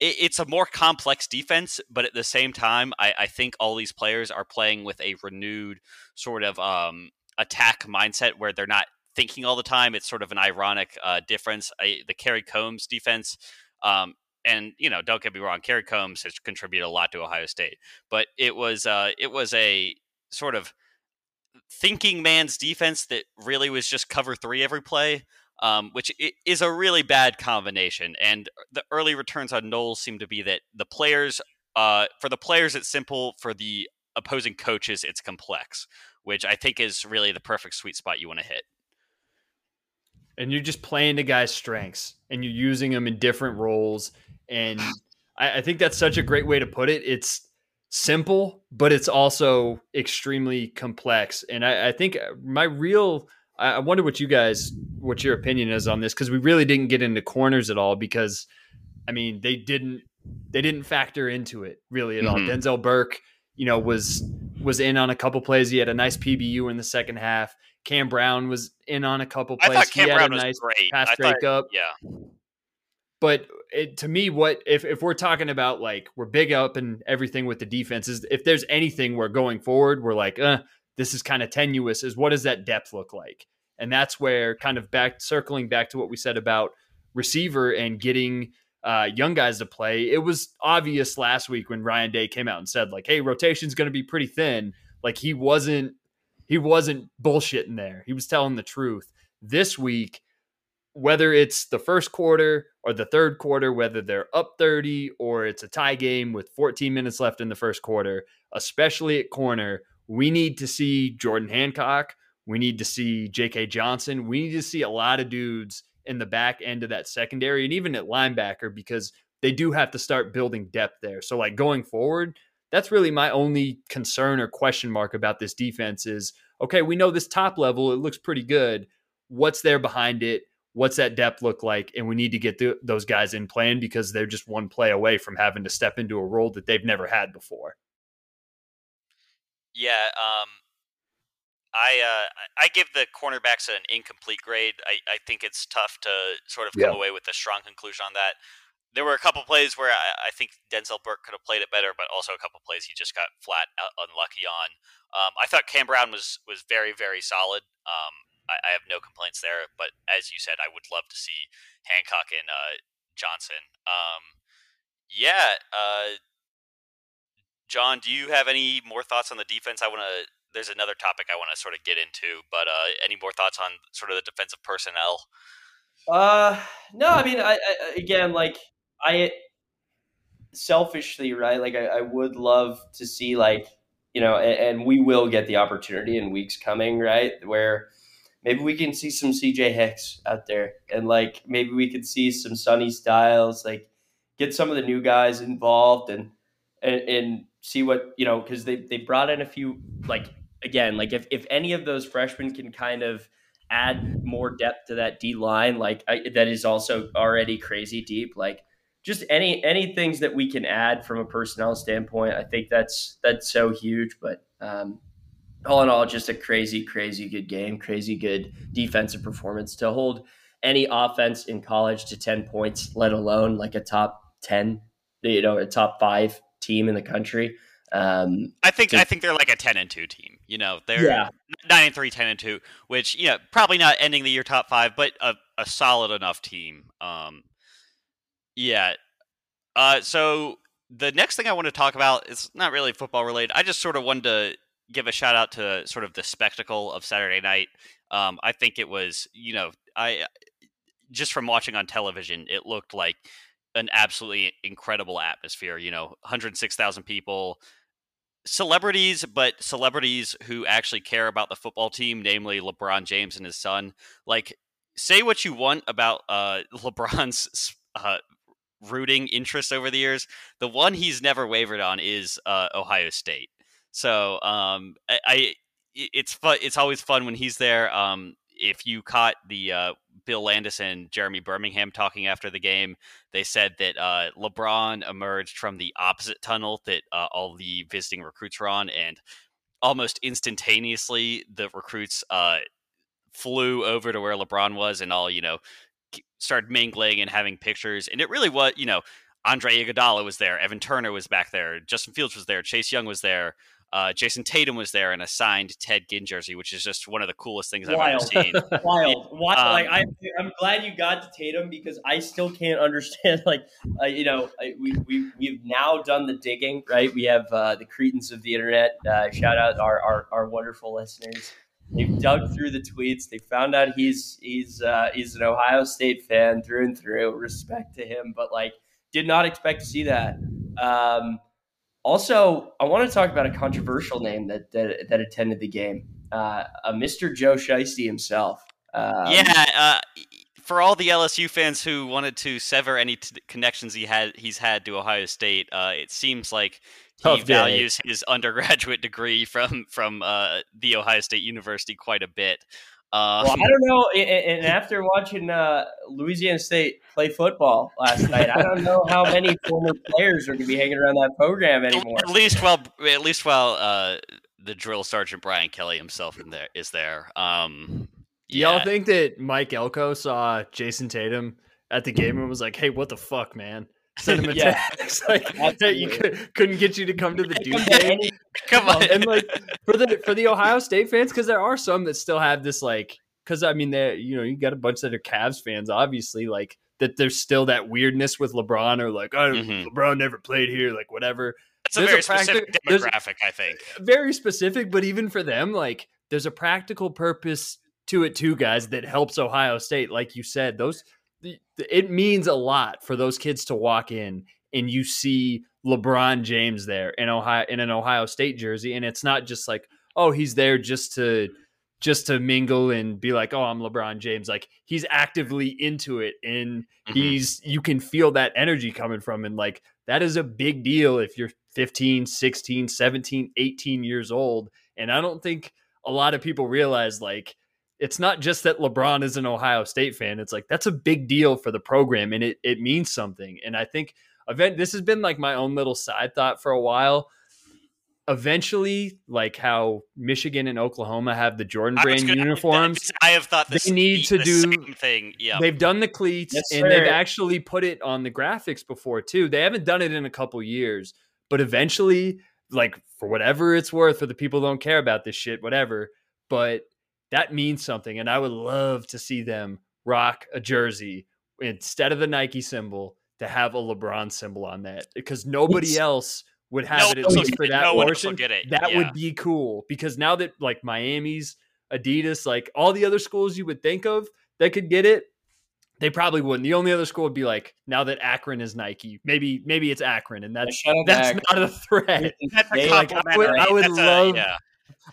[SPEAKER 4] it, it's a more complex defense, but at the same time, I, I think all these players are playing with a renewed sort of um, attack mindset where they're not thinking all the time. It's sort of an ironic uh, difference. I, the Kerry Coombs defense, um, and you know, don't get me wrong, Kerry Coombs has contributed a lot to Ohio State, but it was uh, it was a sort of thinking man's defense that really was just cover three every play. Um, which is a really bad combination, and the early returns on Knowles seem to be that the players, uh, for the players, it's simple. For the opposing coaches, it's complex, which I think is really the perfect sweet spot you want to hit.
[SPEAKER 5] and you're just playing the guys' strengths and you're using them in different roles. And I, I think that's such a great way to put it. It's simple, but it's also extremely complex. And I, I think my real, I I wonder what you guys, what your opinion is on this, because we really didn't get into corners at all. Because, I mean, they didn't, they didn't factor into it really at all.
[SPEAKER 4] Mhm.
[SPEAKER 5] Denzel Burke, you know, was was in on a couple plays. He had a nice PBU in the second half. Cam Brown was in on a couple
[SPEAKER 4] I
[SPEAKER 5] plays.
[SPEAKER 4] thought Cam
[SPEAKER 5] he had
[SPEAKER 4] Brown was
[SPEAKER 5] nice
[SPEAKER 4] great.
[SPEAKER 5] pass
[SPEAKER 4] I thought,
[SPEAKER 5] breakup.
[SPEAKER 4] yeah,
[SPEAKER 5] But it, to me, what if if we're talking about like we're big up and everything with the defenses? If there's anything we're going forward, we're like, uh, this is kind of tenuous is what does that depth look like? And that's where kind of back circling back to what we said about receiver and getting uh, young guys to play. It was obvious last week when Ryan Day came out and said like, "Hey, rotation's going to be pretty thin." Like he wasn't he wasn't bullshitting there. He was telling the truth. This week, whether it's the first quarter or the third quarter, whether they're up 30 or it's a tie game with 14 minutes left in the first quarter, especially at corner, we need to see Jordan Hancock. We need to see J.K. Johnson. We need to see a lot of dudes in the back end of that secondary and even at linebacker because they do have to start building depth there. So, like going forward, that's really my only concern or question mark about this defense is okay, we know this top level, it looks pretty good. What's there behind it? What's that depth look like? And we need to get those guys in playing because they're just one play away from having to step into a role that they've never had before.
[SPEAKER 4] Yeah, um, I uh, I give the cornerbacks an incomplete grade. I, I think it's tough to sort of come yeah. away with a strong conclusion on that. There were a couple plays where I, I, think Denzel Burke could have played it better, but also a couple plays he just got flat unlucky on. Um, I thought Cam Brown was was very very solid. Um, I, I, have no complaints there, but as you said, I would love to see Hancock and uh, Johnson. Um, yeah, uh, Jawn, do you have any more thoughts on the defense? I want to there's another topic I want to sort of get into, but uh, any more thoughts on sort of the defensive personnel?
[SPEAKER 6] Uh, no, I mean, I, I again, like I selfishly, right? Like I, I, would love to see like you know, and, and, we will get the opportunity in weeks coming, right? Where maybe we can see some CJ Hicks out there, and like maybe we could see some Sonny Styles, like get some of the new guys involved and and, and see what you know because they they brought in a few like again, like if, if any of those freshmen can kind of add more depth to that D line, like I, that is also already crazy deep, like just any any things that we can add from a personnel standpoint, I think that's that's so huge. But um, all in all, just a crazy, crazy good game, crazy good defensive performance to hold any offense in college to ten points, let alone like a top ten, you know, a top five team in the country. Um,
[SPEAKER 4] I think to, I think they're like a ten and two team. You know, they're yeah. nine and three, 10 and two, which you know probably not ending the year top five, but a, a solid enough team. Um, yeah. Uh, so the next thing I want to talk about is not really football related. I just sort of wanted to give a shout out to sort of the spectacle of Saturday night. Um, I think it was, you know, I just from watching on television, it looked like an absolutely incredible atmosphere. You know, 106,000 people, celebrities, but celebrities who actually care about the football team, namely LeBron James and his son. Like, say what you want about uh, [LAUGHS] LeBron's uh, rooting interest over the years. The one he's never wavered on is uh, Ohio State. So um, I, I, it's fun. It's always fun when he's there. Um, if you caught the uh, Bill Landis and Jeremy Birmingham talking after the game, they said that uh, LeBron emerged from the opposite tunnel that uh, all the visiting recruits were on, and almost instantaneously the recruits uh, flew over to where LeBron was, and all you know started mingling and having pictures. And it really was, you know, Andre Iguodala was there, Evan Turner was back there, Justin Fields was there, Chase Young was there. Uh, Jayson Tatum was there in a signed Ted Ginn jersey, which is just one of the coolest things Wild. I've ever seen. [LAUGHS]
[SPEAKER 6] Wild, Wild. Um, like I, I'm glad you got to Tatum because I still can't understand. [LAUGHS] Like, uh, you know, we we we've now done the digging, right? We have uh, the cretins of the internet. Uh, shout out our, our our wonderful listeners. They've dug through the tweets. They found out he's he's uh, he's an Ohio State fan through and through. Respect to him, but like, did not expect to see that. Um, also, I want to talk about a controversial name that that, that attended the game. Uh, a Mr. Joe Shiesty himself.
[SPEAKER 4] Um, yeah, uh, for all the LSU fans who wanted to sever any t- connections he had he's had to Ohio State, uh, it seems like he values his undergraduate degree from from uh, the Ohio State University quite a bit.
[SPEAKER 6] Um, well, I don't know. And after watching uh, Louisiana State play football last night, I don't know how many former players are going to be hanging around that program anymore.
[SPEAKER 4] At least while, at least while uh, the drill sergeant Brian Kelly himself in there is there. Um,
[SPEAKER 5] yeah. Y'all think that Mike Elko saw Jayson Tatum at the game and was like, "Hey, what the fuck, man?" Send him a
[SPEAKER 6] Yeah.
[SPEAKER 5] text [LAUGHS] like hey, you could, couldn't get you to come to the [LAUGHS] Duke
[SPEAKER 6] Come
[SPEAKER 5] game.
[SPEAKER 4] Come on.
[SPEAKER 5] and like for the for the Ohio [LAUGHS] State fans, because there are some that still have this like, because I mean, they you know you got a bunch that are Cavs fans, obviously, like that. There's still that weirdness with LeBron, or like, oh,
[SPEAKER 4] Mhm.
[SPEAKER 5] LeBron never played here, like whatever.
[SPEAKER 4] It's a
[SPEAKER 5] there's a
[SPEAKER 4] very specific demographic, I think.
[SPEAKER 5] Very specific, but even for them, like there's a practical purpose to it too, guys. That helps Ohio State, like you said. Those it means a lot for those kids to walk in and you see LeBron James there in Ohio in an Ohio State jersey, and it's not just like, oh, he's there just to just to mingle and be like, oh, I'm LeBron James. Like he's actively into it, and
[SPEAKER 4] Mhm.
[SPEAKER 5] he's you can feel that energy coming from, and like that is a big deal if you're 15, 16, 17, 18 years old. And I don't think a lot of people realize like it's not just that LeBron is an Ohio State fan. It's like that's a big deal for the program and it it means something. And I think event this has been like my own little side thought for a while. Eventually, like how Michigan and Oklahoma have the Jordan brand
[SPEAKER 4] gonna-
[SPEAKER 5] uniforms,
[SPEAKER 4] I have thought
[SPEAKER 5] they need to
[SPEAKER 4] the
[SPEAKER 5] do-
[SPEAKER 4] same thing. Yeah.
[SPEAKER 5] They've done the cleats
[SPEAKER 6] Yes,
[SPEAKER 5] and they've actually put it on the graphics before too. They haven't done it in a couple years, but eventually, like for whatever it's worth, for the people who don't care about this shit, whatever. But that means something, and I would love to see them rock a jersey instead of the Nike symbol to have a LeBron symbol on that because nobody
[SPEAKER 6] It's-
[SPEAKER 5] else would have
[SPEAKER 4] No
[SPEAKER 5] it at least
[SPEAKER 4] get
[SPEAKER 5] for that
[SPEAKER 4] No one else will
[SPEAKER 5] portion.
[SPEAKER 4] get it.
[SPEAKER 5] That
[SPEAKER 4] Yeah.
[SPEAKER 5] would be cool because now that like Miami's Adidas, like all the other schools you would think of that could get it, they probably wouldn't. The only other school would be like now that Akron is Nike. Maybe maybe it's Akron, and that's
[SPEAKER 6] Shout
[SPEAKER 5] that's
[SPEAKER 6] to
[SPEAKER 5] not a threat.
[SPEAKER 4] That's a
[SPEAKER 5] like, I would- I would
[SPEAKER 4] That's a-
[SPEAKER 5] love-
[SPEAKER 4] yeah.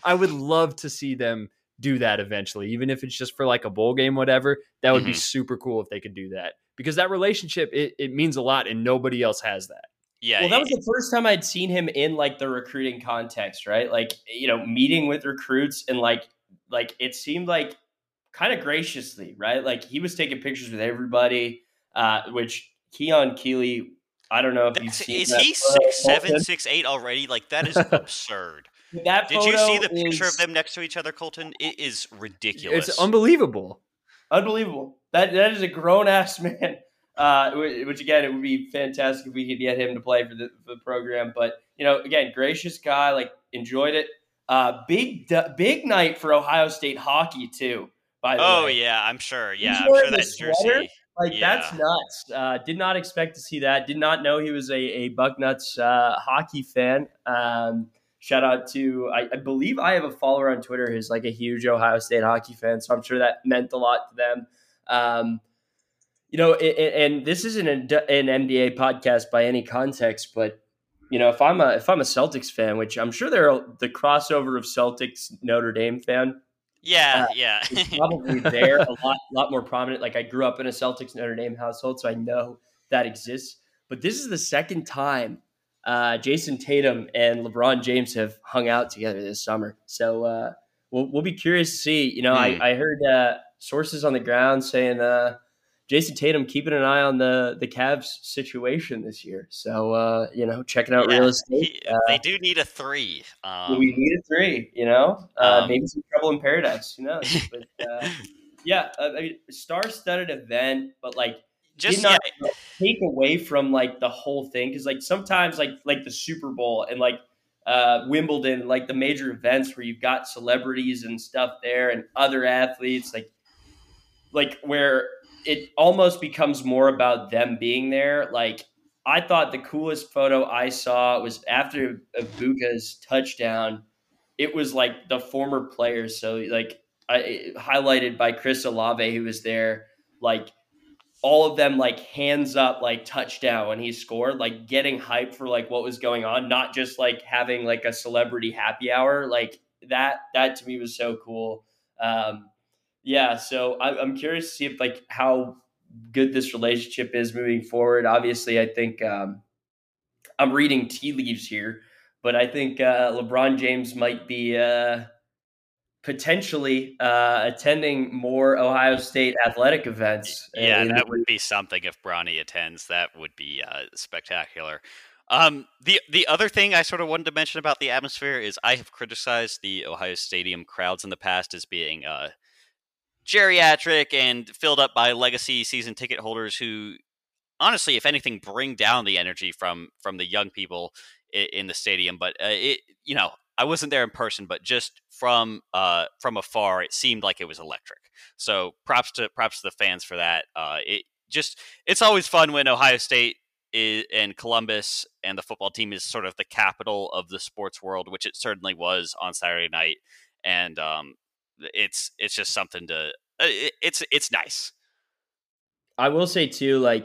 [SPEAKER 5] I would love to see them do that eventually, even if it's just for like a bowl game, whatever. That would be
[SPEAKER 4] Mhm.
[SPEAKER 5] super cool if they could do that because that relationship it, it means a lot, and nobody else has that.
[SPEAKER 4] Yeah.
[SPEAKER 6] Well, that was the first time I'd seen him in like the recruiting context, right? Like, you know, meeting with recruits and like like it seemed like kind of graciously, right? Like he was taking pictures with everybody, uh, which Keon Keeley, I don't know if you've
[SPEAKER 4] That's-
[SPEAKER 6] seen
[SPEAKER 4] is
[SPEAKER 6] that
[SPEAKER 4] he
[SPEAKER 6] photo,
[SPEAKER 4] six seven,
[SPEAKER 6] Colton.
[SPEAKER 4] six eight already? Like that is [LAUGHS] absurd.
[SPEAKER 6] That
[SPEAKER 4] Did you see
[SPEAKER 6] photo
[SPEAKER 4] the picture
[SPEAKER 6] is
[SPEAKER 4] of them next to each other, Colton? It is ridiculous.
[SPEAKER 5] It's unbelievable.
[SPEAKER 6] Unbelievable. That that is a grown ass [LAUGHS] man. Uh, which again, it would be fantastic if we could get him to play for the, for the program. But you know, again, gracious guy. Like enjoyed it. Uh, big big night for Ohio State hockey too. By the
[SPEAKER 4] oh
[SPEAKER 6] way.
[SPEAKER 4] yeah, I'm sure. Yeah, I'm
[SPEAKER 6] wearing
[SPEAKER 4] sure
[SPEAKER 6] the
[SPEAKER 4] that
[SPEAKER 6] sweater?
[SPEAKER 4] jersey.
[SPEAKER 6] Like that's nuts. Uh, did not expect to see that. Did not know he was a, a Bucknuts uh, hockey fan. Um, shout out to I, I believe I have a follower on Twitter who's like a huge Ohio State hockey fan, so I'm sure that meant a lot to them. Um, you know, a- a- and this isn't an an NBA podcast by any context, but you know, if I'm a if I'm a Celtics fan, which I'm sure they're the crossover of Celtics Notre Dame fan,
[SPEAKER 4] Yeah,
[SPEAKER 6] Uh,
[SPEAKER 4] yeah. [LAUGHS]
[SPEAKER 6] probably there a lot lot more prominent. Like I grew up in a Celtics Notre Dame household, so I know that exists. But this is the second time uh, Jayson Tatum and LeBron James have hung out together this summer. So uh, we'll we'll be curious to see. You know,
[SPEAKER 4] Hmm.
[SPEAKER 6] I, I heard uh, sources on the ground saying uh, Jayson Tatum keeping an eye on the the Cavs situation this year. So uh, you know, checking out
[SPEAKER 4] Yeah,
[SPEAKER 6] real estate.
[SPEAKER 4] he-
[SPEAKER 6] Uh,
[SPEAKER 4] they do need a three. Um,
[SPEAKER 6] we need a three, you know, uh,
[SPEAKER 4] um,
[SPEAKER 6] maybe some trouble in paradise. Who knows? [LAUGHS] But uh, yeah, I mean, star-studded event, but like
[SPEAKER 4] just
[SPEAKER 6] not
[SPEAKER 4] yeah,
[SPEAKER 6] take away from like the whole thing because like sometimes like like the Super Bowl and like uh, Wimbledon, like the major events where you've got celebrities and stuff there and other athletes, like like where it almost becomes more about them being there. Like I thought the coolest photo I saw was after Egbuka's touchdown. It was like the former players, so like I, highlighted by Chris Olave, who was there, like all of them like hands up like touchdown when he scored like getting hype for like what was going on not just like having like a celebrity happy hour like that that to me was so cool. Um yeah so I, i'm curious to see if like how good this relationship is moving forward. Obviously i think um i'm reading tea leaves here but i think uh lebron james might be uh potentially uh, attending more Ohio State athletic events.
[SPEAKER 4] yeah, that would be something if Bronny attends. That would be uh, spectacular. Um, the the other thing I sort of wanted to mention about the atmosphere is I have criticized the Ohio Stadium crowds in the past as being uh, geriatric and filled up by legacy season ticket holders who honestly, if anything, bring down the energy from from the young people in, in the stadium. But uh, it, you know, I wasn't there in person, but just from uh, from afar, it seemed like it was electric. So props to props to the fans for that. Uh, it just it's always fun when Ohio State is, and Columbus and the football team is sort of the capital of the sports world, which it certainly was on Saturday night. And um, it's it's just something to uh, it, it's it's nice.
[SPEAKER 6] I will say too, like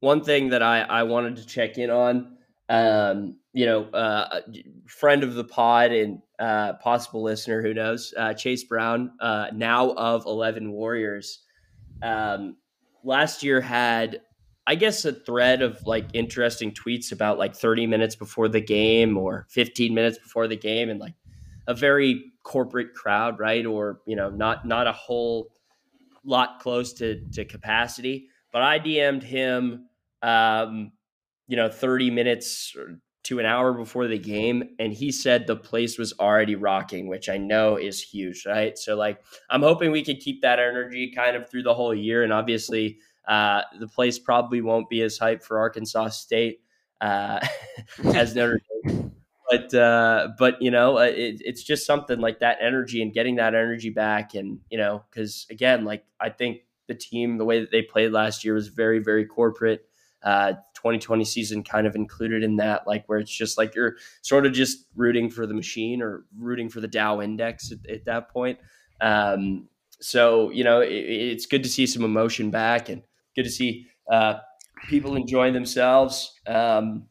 [SPEAKER 6] one thing that I I wanted to check in on, um, you know, uh, friend of the pod and uh, possible listener, who knows, uh, Chase Brown, uh, now of Eleven Warriors, um, last year had. I guess a thread of like interesting tweets about like 30 minutes before the game or 15 minutes before the game and like a very corporate crowd, right? Or, you know, not not a whole lot close to to capacity but I DM'd him, um, you know, 30 minutes to an hour before the game, and he said the place was already rocking, which I know is huge, right? So, like, I'm hoping we can keep that energy kind of through the whole year, and obviously, uh, the place probably won't be as hype for Arkansas State uh, [LAUGHS] as Notre Dame. But uh, but you know uh, it, it's just something like that energy and getting that energy back and you know because again like I think the team, the way that they played last year was very, very corporate. Uh, 2020 season kind of included in that, like where it's just like you're sort of just rooting for the machine or rooting for the Dow index at, at that point. Um, so, you know, it, it's good to see some emotion back and good to see uh, people enjoying themselves. Um,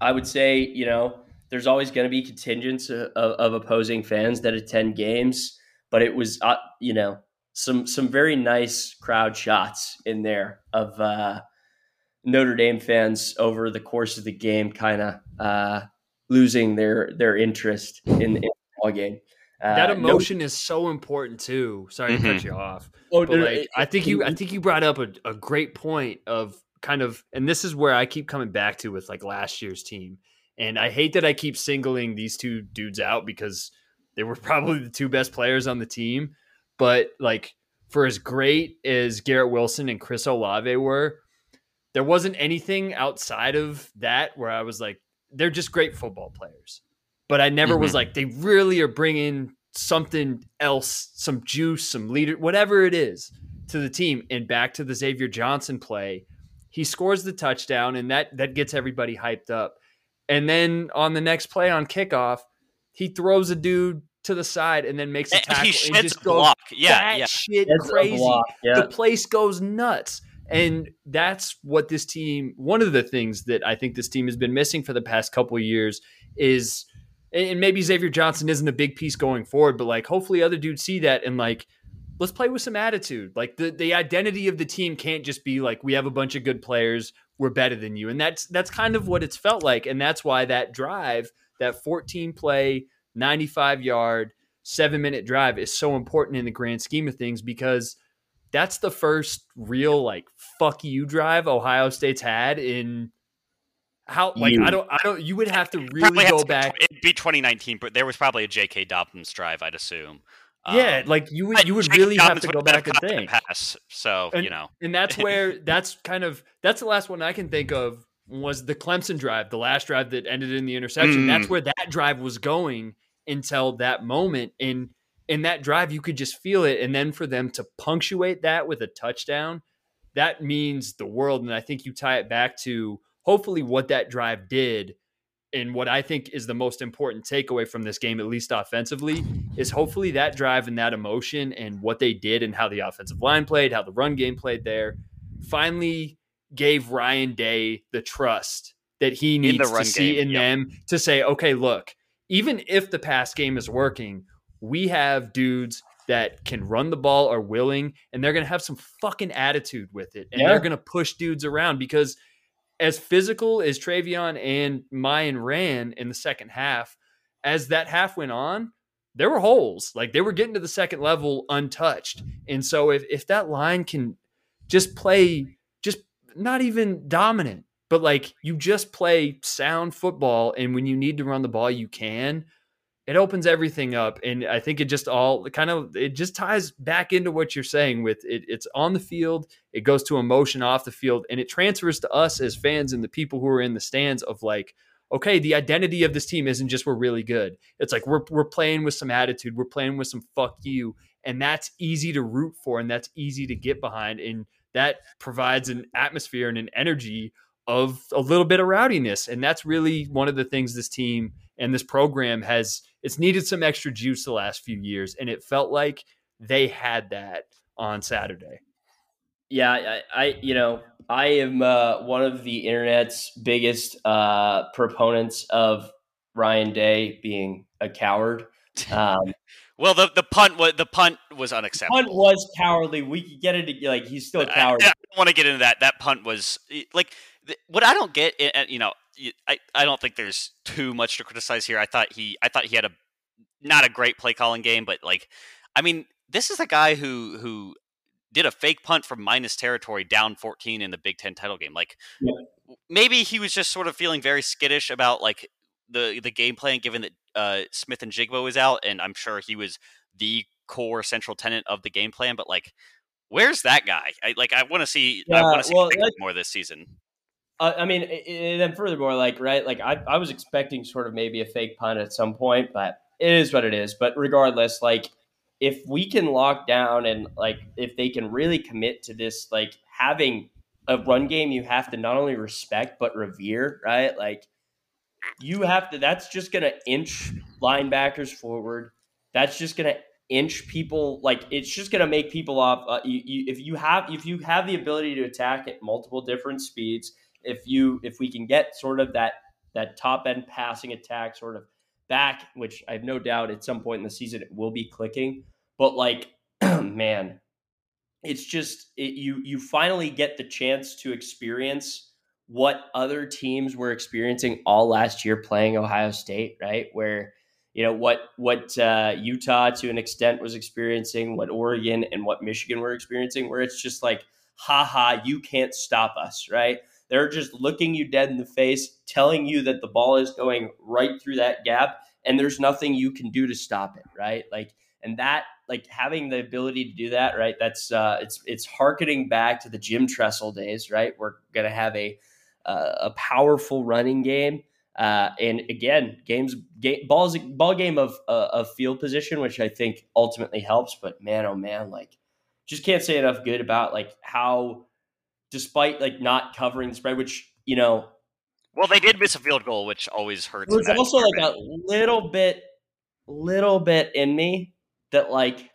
[SPEAKER 6] I would say, you know, there's always going to be contingents of, of, opposing fans that attend games, but it was, uh, you know, some some very nice crowd shots in there of uh, Notre Dame fans over the course of the game, kind of uh, losing their their interest in, in the ball game.
[SPEAKER 5] Uh, that emotion no, is so important too. Sorry mm-hmm. to cut mm-hmm. you off. Oh, but like, it, I think you I think you brought up a, a great point of kind of and this is where I keep coming back to with like last year's team. And I hate that I keep singling these two dudes out because they were [LAUGHS] probably the two best players on the team. But like for as great as Garrett Wilson and Chris Olave were, there wasn't anything outside of that where I was like, they're just great football players. But I never mm-hmm. was like, they really are bringing something else, some juice, some leader, whatever it is to the team. And back to the Xavier Johnson play, he scores the touchdown and that that gets everybody hyped up. And then on the next play on kickoff, he throws a dude to the side and then makes a tackle
[SPEAKER 4] he
[SPEAKER 5] and
[SPEAKER 4] just goes block. Yeah,
[SPEAKER 5] yeah. shit crazy. Yeah. The place goes nuts. And mm-hmm. that's what this team, one of the things that I think this team has been missing for the past couple years is, and maybe Xavier Johnson isn't a big piece going forward, but like hopefully other dudes see that and like, let's play with some attitude. Like the, the identity of the team can't just be like, we have a bunch of good players, we're better than you. And that's, that's kind of what it's felt like. And that's why that drive, that 14 play, 95 yard, seven minute drive is so important in the grand scheme of things because that's the first real like fuck you drive Ohio State's had in how like you. I don't I don't you would have to really go back.
[SPEAKER 4] It'd be 2019, but there was probably a J.K. Dobbins drive, I'd assume.
[SPEAKER 5] Yeah, um, like you would you would really have to go back and think.
[SPEAKER 4] Pass, so
[SPEAKER 5] and,
[SPEAKER 4] you know,
[SPEAKER 5] and that's [LAUGHS] where that's kind of that's the last one I can think of was the Clemson drive, the last drive that ended in the interception. Mm. That's where that drive was going until that moment. And in that drive, you could just feel it. And then for them to punctuate that with a touchdown, that means the world. And I think you tie it back to hopefully what that drive did. And what I think is the most important takeaway from this game, at least offensively, is hopefully that drive and that emotion and what they did and how the offensive line played, how the run game played there, finally gave Ryan Day the trust that he needs to see in yep. them to say, okay, look, even if the pass game is working, we have dudes that can run the ball are willing and they're going to have some fucking attitude with it and yeah. they're going to push dudes around because as physical as TreVeyon and Miyan ran in the second half, as that half went on, there were holes. Like they were getting to the second level untouched. And so if if that line can just play just not even dominant, but like you just play sound football, and when you need to run the ball, you can. It opens everything up and i think it just all kind of it just ties back into what you're saying with it it's on the field it goes to emotion off the field and it transfers to us as fans and the people who are in the stands of like okay the identity of this team isn't just we're really good. It's like we're, we're playing with some attitude we're playing with some fuck you and that's easy to root for and that's easy to get behind and that provides an atmosphere and an energy of a little bit of rowdiness and that's really one of the things this team and this program has it's needed some extra juice the last few years and it felt like they had that on saturday.
[SPEAKER 6] Yeah i, I you know i am uh, one of the internet's biggest uh, proponents of ryan day being a coward. Um, [LAUGHS]
[SPEAKER 4] well the, the punt was the punt was unacceptable.
[SPEAKER 6] Punt was cowardly. We could get into like he's still a coward
[SPEAKER 4] I, I don't want to get into that. That punt was like what i don't get you know I, I don't think there's too much to criticize here. I thought he I thought he had a not a great play calling game, but like I mean, this is a guy who who did a fake punt from minus territory down 14 in the Big 10 title game. Like yeah. maybe he was just sort of feeling very skittish about like the the game plan given that uh, Smith-Njigba was out and I'm sure he was the core central tenant of the game plan, but like where's that guy? I like I want to see yeah, I want to see well, more this season.
[SPEAKER 6] Uh, I mean, and then furthermore, like right, like I, I was expecting sort of maybe a fake punt at some point, but it is what it is. But regardless, like if we can lock down and like if they can really commit to this, like having a run game, you have to not only respect but revere, right? Like you have to. That's just gonna inch linebackers forward. That's just gonna inch people like it's just going to make people off uh, you, you, if you have if you have the ability to attack at multiple different speeds if you if we can get sort of that that top end passing attack sort of back, which I have no doubt at some point in the season it will be clicking. But like, [CLEARS THROAT] man, it's just it, you you finally get the chance to experience what other teams were experiencing all last year playing Ohio State, right? Where you know what what uh, Utah to an extent was experiencing, what Oregon and what Michigan were experiencing, where it's just like, haha, you can't stop us, right? They're just looking you dead in the face, telling you that the ball is going right through that gap and there's nothing you can do to stop it, right? Like and that like having the ability to do that, right? That's uh it's it's harkening back to the Jim Tressel days, right? We're going to have a uh, a powerful running game. Uh, and again, games, game, balls, ball game of uh, of field position, which I think ultimately helps. But man, oh man, like just can't say enough good about like how despite like not covering the spread, which you know.
[SPEAKER 4] Well, they did miss a field goal, which always hurts.
[SPEAKER 6] There's also like a little bit, little bit in me that like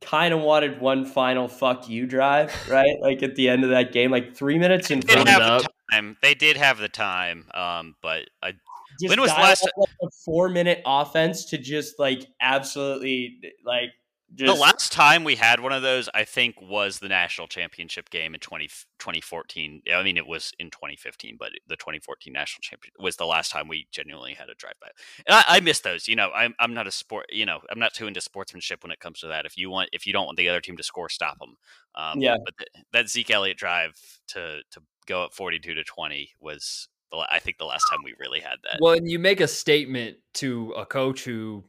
[SPEAKER 6] kind of wanted one final fuck you drive, right? like at the end of that game, like three minutes and
[SPEAKER 4] have the time. They did have the time, um, but I. Just when was last
[SPEAKER 6] like a four minute offense to just like absolutely like
[SPEAKER 4] just, the last time we had one of those, I think, was the national championship game in 20, 2014. I mean, it was in 2015, but the 2014 national champion was the last time we genuinely had a drive by. And I, I miss those. You know, I'm, I'm not a sport. You know, I'm not too into sportsmanship when it comes to that. If you want, if you don't want the other team to score, stop them. Um, yeah. But that Zeke Elliott drive to to go up 42 to 20 was, the, I think, the last time we really had that.
[SPEAKER 5] Well, and you make a statement to a coach who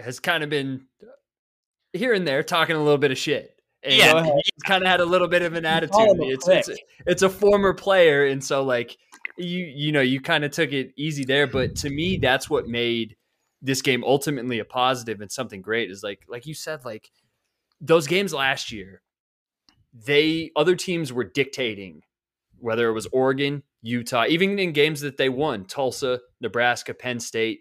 [SPEAKER 5] has kind of been here and there talking a little bit of shit. And yeah, he's kind of had a little bit of an attitude. It's it's a, it's a former player, and so like you you know you kind of took it easy there. But to me, that's what made this game ultimately a positive and something great. Is like like you said, like those games last year, they other teams were dictating whether it was Oregon, Utah, even in games that they won, Tulsa, Nebraska, Penn State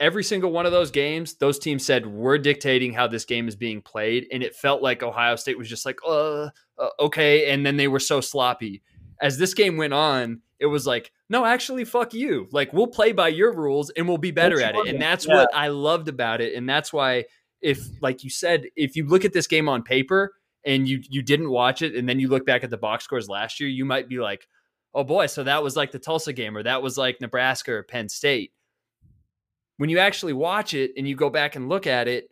[SPEAKER 5] every single one of those games, those teams said we're dictating how this game is being played, and it felt like Ohio State was just like, uh, uh, okay, and then they were so sloppy. As this game went on, it was like, no, actually, fuck you. Like we'll play by your rules and we'll be better that's at it, and that's yeah. what I loved about it, and that's why, if like you said, if you look at this game on paper and you you didn't watch it, and then you look back at the box scores last year, you might be like. Oh boy, so that was like the Tulsa game, or that was like Nebraska or Penn State when you actually watch it and you go back and look at it,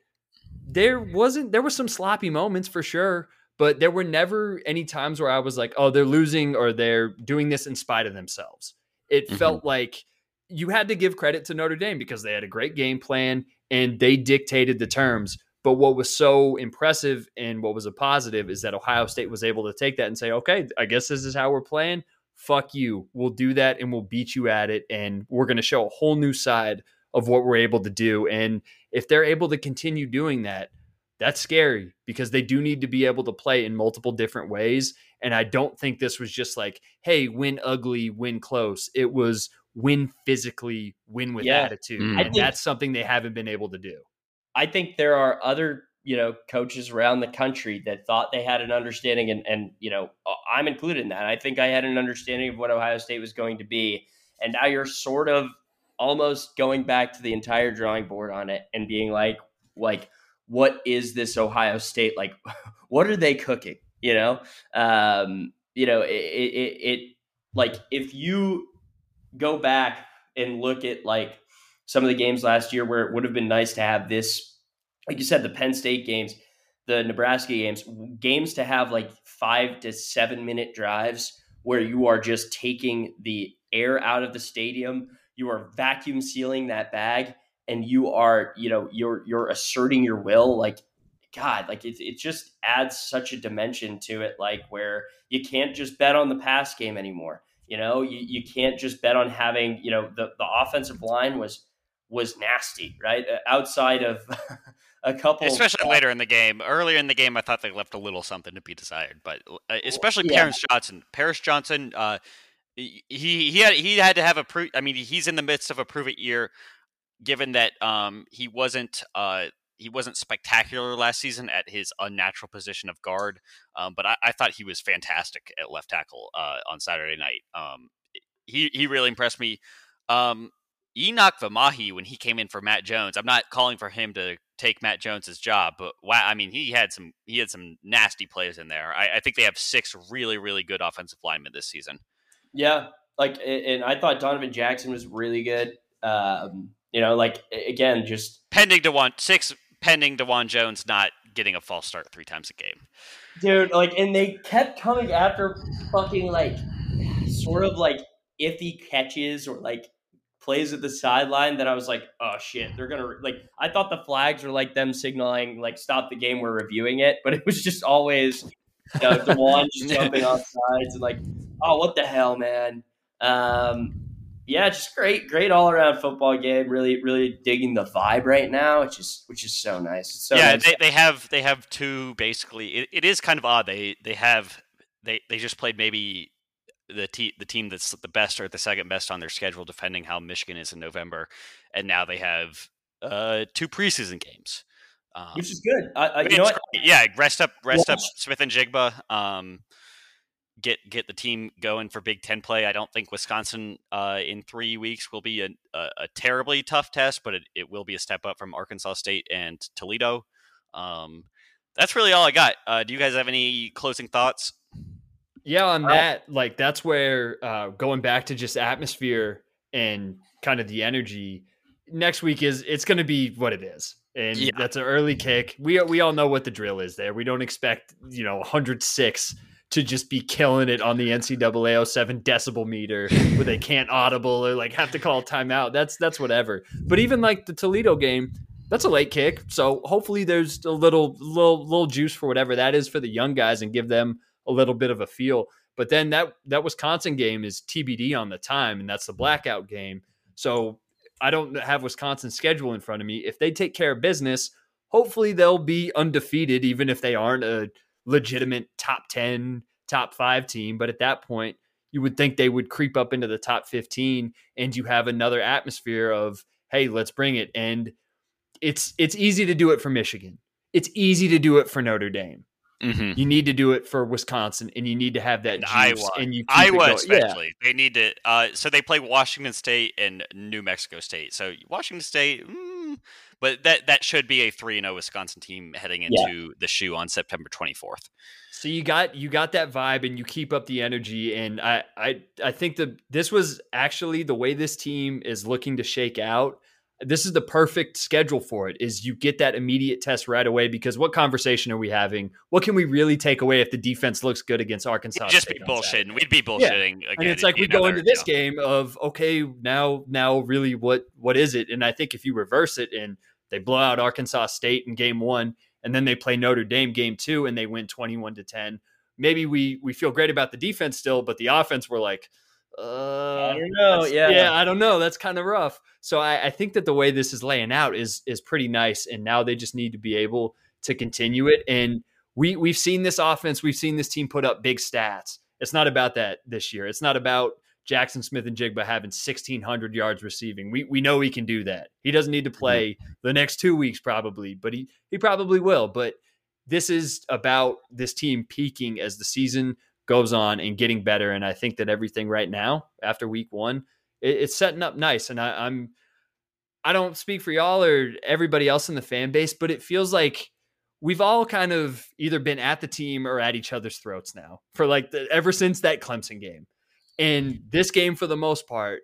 [SPEAKER 5] there wasn't there were some sloppy moments for sure, but there were never any times where I was like, oh, they're losing or they're doing this in spite of themselves. It mm-hmm. felt like you had to give credit to Notre Dame because they had a great game plan and they dictated the terms. But what was so impressive and what was a positive is that Ohio State was able to take that and say, okay, I guess this is how we're playing. Fuck you. We'll do that and we'll beat you at it. And we're going to show a whole new side of what we're able to do. And if they're able to continue doing that, that's scary because they do need to be able to play in multiple different ways. And I don't think this was just like, hey, win ugly, win close. It was win physically, win with
[SPEAKER 6] Yeah.
[SPEAKER 5] attitude.
[SPEAKER 4] Mm.
[SPEAKER 5] And
[SPEAKER 6] think-
[SPEAKER 5] that's something they haven't been able to do.
[SPEAKER 6] I think there are other, you know, coaches around the country that thought they had an understanding, and and you know, uh, I'm included in that. I think I had an understanding of what Ohio State was going to be, and now you're sort of almost going back to the entire drawing board on it and being like, like, what is this Ohio State like? [LAUGHS] What are they cooking? You know, um, you know, it, it, it like if you go back and look at like some of the games last year where it would have been nice to have this, like you said, the Penn State games, the Nebraska games, games to have like five to seven minute drives where you are just taking the air out of the stadium, you are vacuum sealing that bag, and you are, you know, you're you're asserting your will. Like, God, like it, it just adds such a dimension to it, like where you can't just bet on the pass game anymore. You know, you, you can't just bet on having, you know, the, the offensive line was was nasty, right? Uh, Outside of [LAUGHS] a couple,
[SPEAKER 4] Especially later in the game. Earlier in the game, I thought they left a little something to be desired, but uh, especially
[SPEAKER 6] yeah.
[SPEAKER 4] Paris Johnson. Paris Johnson, uh, he he had he had to have a pro- I mean, he's in the midst of a prove it year, given that um he wasn't uh he wasn't spectacular last season at his unnatural position of guard. Um, but I, I thought he was fantastic at left tackle uh, on Saturday night. Um, he he really impressed me. Um, Enokk Vimahi, when he came in for Matt Jones, I'm not calling for him to take Matt Jones's job, but wow, I mean, he had some he had some nasty plays in there. I, I think they have six really really good offensive linemen this season.
[SPEAKER 6] Yeah, like, and I thought Donovan Jackson was really good. Um, you know, like again, just
[SPEAKER 4] Pending Dawand six pending Dawand Jones not getting a false start three times a game.
[SPEAKER 6] dude, like, and they kept coming after fucking like sort of like iffy catches or like plays at the sideline that I was like, oh shit, they're gonna like. I thought the flags were like them signaling like stop the game, we're reviewing it, but it was just always you know, Dawand just [LAUGHS] jumping off sides and like, oh what the hell, man. Um, yeah, just great, great all around football game. Really, really digging the vibe right now, which is which is so nice. It's so
[SPEAKER 4] yeah,
[SPEAKER 6] nice.
[SPEAKER 4] they, they have they have two basically. It, it is kind of odd. They they have they they just played maybe the te- the team that's the best or the second best on their schedule, depending how Michigan is in November, and now they have uh, two preseason games. Um,
[SPEAKER 6] which is good. I, I, you know what?
[SPEAKER 4] Yeah, rest up, rest up Smith-Njigba. Um, get get the team going for Big Ten play. I don't think Wisconsin uh, in three weeks will be a, a, a terribly tough test, but it, it will be a step up from Arkansas State and Toledo. Um, that's really all I got. Uh, do you guys have any closing thoughts?
[SPEAKER 5] Yeah, on that, like that's where uh, going back to just atmosphere and kind of the energy. Next week is it's going to be what it is, and
[SPEAKER 4] Yeah.
[SPEAKER 5] that's an early kick. We we all know what the drill is there. We don't expect you know 106 to just be killing it on the NCAA 07 decibel meter [LAUGHS] where they can't audible or like have to call timeout. That's that's whatever. But even like the Toledo game, that's a late kick. So hopefully there's a little little little juice for whatever that is for the young guys and give them a little bit of a feel. But then that that Wisconsin game is TBD on the time, and that's the blackout game. So I don't have Wisconsin's schedule in front of me. If they take care of business, hopefully they'll be undefeated, even if they aren't a legitimate top ten, top five team. But at that point, you would think they would creep up into the top fifteen, and you have another atmosphere of hey, let's bring it. And it's it's easy to do it for Michigan. It's easy to do it for Notre Dame.
[SPEAKER 4] Mm-hmm.
[SPEAKER 5] You need to do it for Wisconsin, and you need to have that
[SPEAKER 4] Iowa.
[SPEAKER 5] and you
[SPEAKER 4] Iowa
[SPEAKER 5] going. Yeah.
[SPEAKER 4] especially. They need to. Uh, so they play Washington State and New Mexico State. So Washington State, mm, [LAUGHS] but that that should be a three and zero Wisconsin team heading into the shoe on September twenty fourth.
[SPEAKER 5] So you got you got that vibe, and you keep up the energy. And I I I think that this was actually the way this team is looking to shake out. This is the perfect schedule for it. Is you get that immediate test right away because what conversation are we having? What can we really take away if the defense looks good against Arkansas?
[SPEAKER 4] It'd Just
[SPEAKER 5] State
[SPEAKER 4] be bullshitting. We'd be bullshitting again.
[SPEAKER 5] and it's like we go into this
[SPEAKER 4] know.
[SPEAKER 5] game of okay now now really what what is it and i think if you reverse it and They blow out Arkansas State in game one, and then they play Notre Dame game two, and they win 21 to 10. Maybe we we feel great about the defense still, but the offense, we're like, uh,
[SPEAKER 6] I don't know. Yeah.
[SPEAKER 5] yeah, I don't know. That's kind of rough. So I, I think that the way this is laying out is is pretty nice, and now they just need to be able to continue it. And we we've seen this offense, we've seen this team put up big stats. It's not about that this year. It's not about Jaxon Smith-Njigba having 1,600 yards receiving. We we know he can do that. He doesn't need to
[SPEAKER 6] Mm-hmm.
[SPEAKER 5] play the next two weeks probably, but he he probably will. But this is about this team peaking as the season goes on and getting better. And I think that everything right now after week one, it, it's setting up nice. And I, I'm I don't speak for y'all or everybody else in the fan base, but it feels like we've all kind of either been at the team or at each other's throats now for like the, ever since that Clemson game. And this game, for the most part,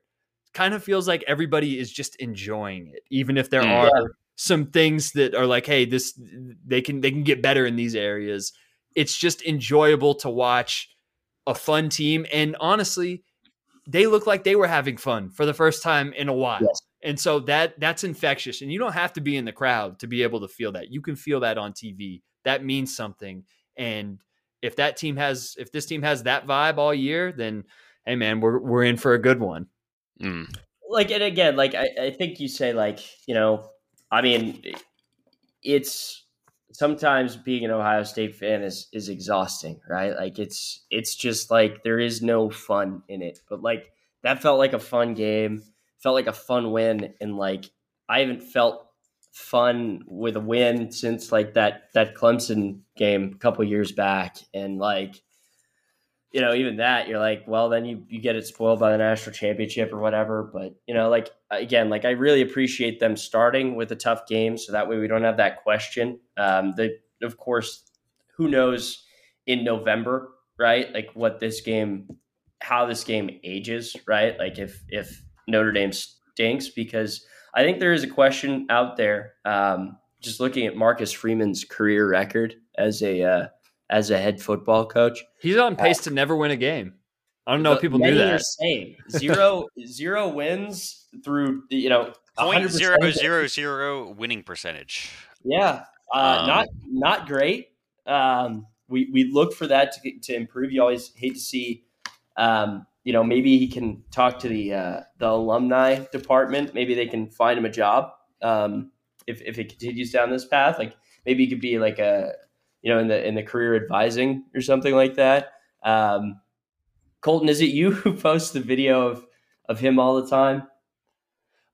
[SPEAKER 5] kind of feels like everybody is just enjoying it, even if there
[SPEAKER 4] Mm.
[SPEAKER 5] are some things that are like, hey, this they can they can get better in these areas. It's just enjoyable to watch a fun team, and honestly, they look like they were having fun for the first time in a while.
[SPEAKER 6] Yes.
[SPEAKER 5] And so that that's infectious. And you don't have to be in the crowd to be able to feel that. You can feel that on TV. That means something. And if that team has if this team has that vibe all year, then hey man, we're we're in for a good one.
[SPEAKER 4] Mm.
[SPEAKER 6] like and again like I, I think you say like you know i mean it's sometimes being an ohio state fan is is exhausting right? Like it's it's just like there is no fun in it. But like that felt like a fun game felt like a fun win and like i haven't felt fun with a win since like that that clemson game a couple years back. And like you know, even that, you're like, well, then you, you get it spoiled by the national championship or whatever. But, you know, like, again, like, I really appreciate them starting with a tough game. So that way we don't have that question. Um, the, of course, who knows in November, right? Like, what this game, how this game ages, right? Like, if, if Notre Dame stinks, because I think there is a question out there, um, just looking at Marcus Freeman's career record as a, uh, as a head football coach.
[SPEAKER 5] He's on pace to never win a game. I don't know if people
[SPEAKER 6] many
[SPEAKER 5] knew
[SPEAKER 6] are
[SPEAKER 5] that.
[SPEAKER 6] saying zero [LAUGHS] zero wins through you know
[SPEAKER 4] Point
[SPEAKER 6] 100%
[SPEAKER 4] zero zero zero winning percentage.
[SPEAKER 6] Yeah, uh,
[SPEAKER 4] Um,
[SPEAKER 6] not not great. Um, we we look for that to to improve. You always hate to see. Um, you know, maybe he can talk to the uh, the alumni department. Maybe they can find him a job um, if if it continues down this path. Like maybe he could be like a you know in the in the career advising or something like that. Um, Colton, is it you [LAUGHS] who posts the video of of him all the time?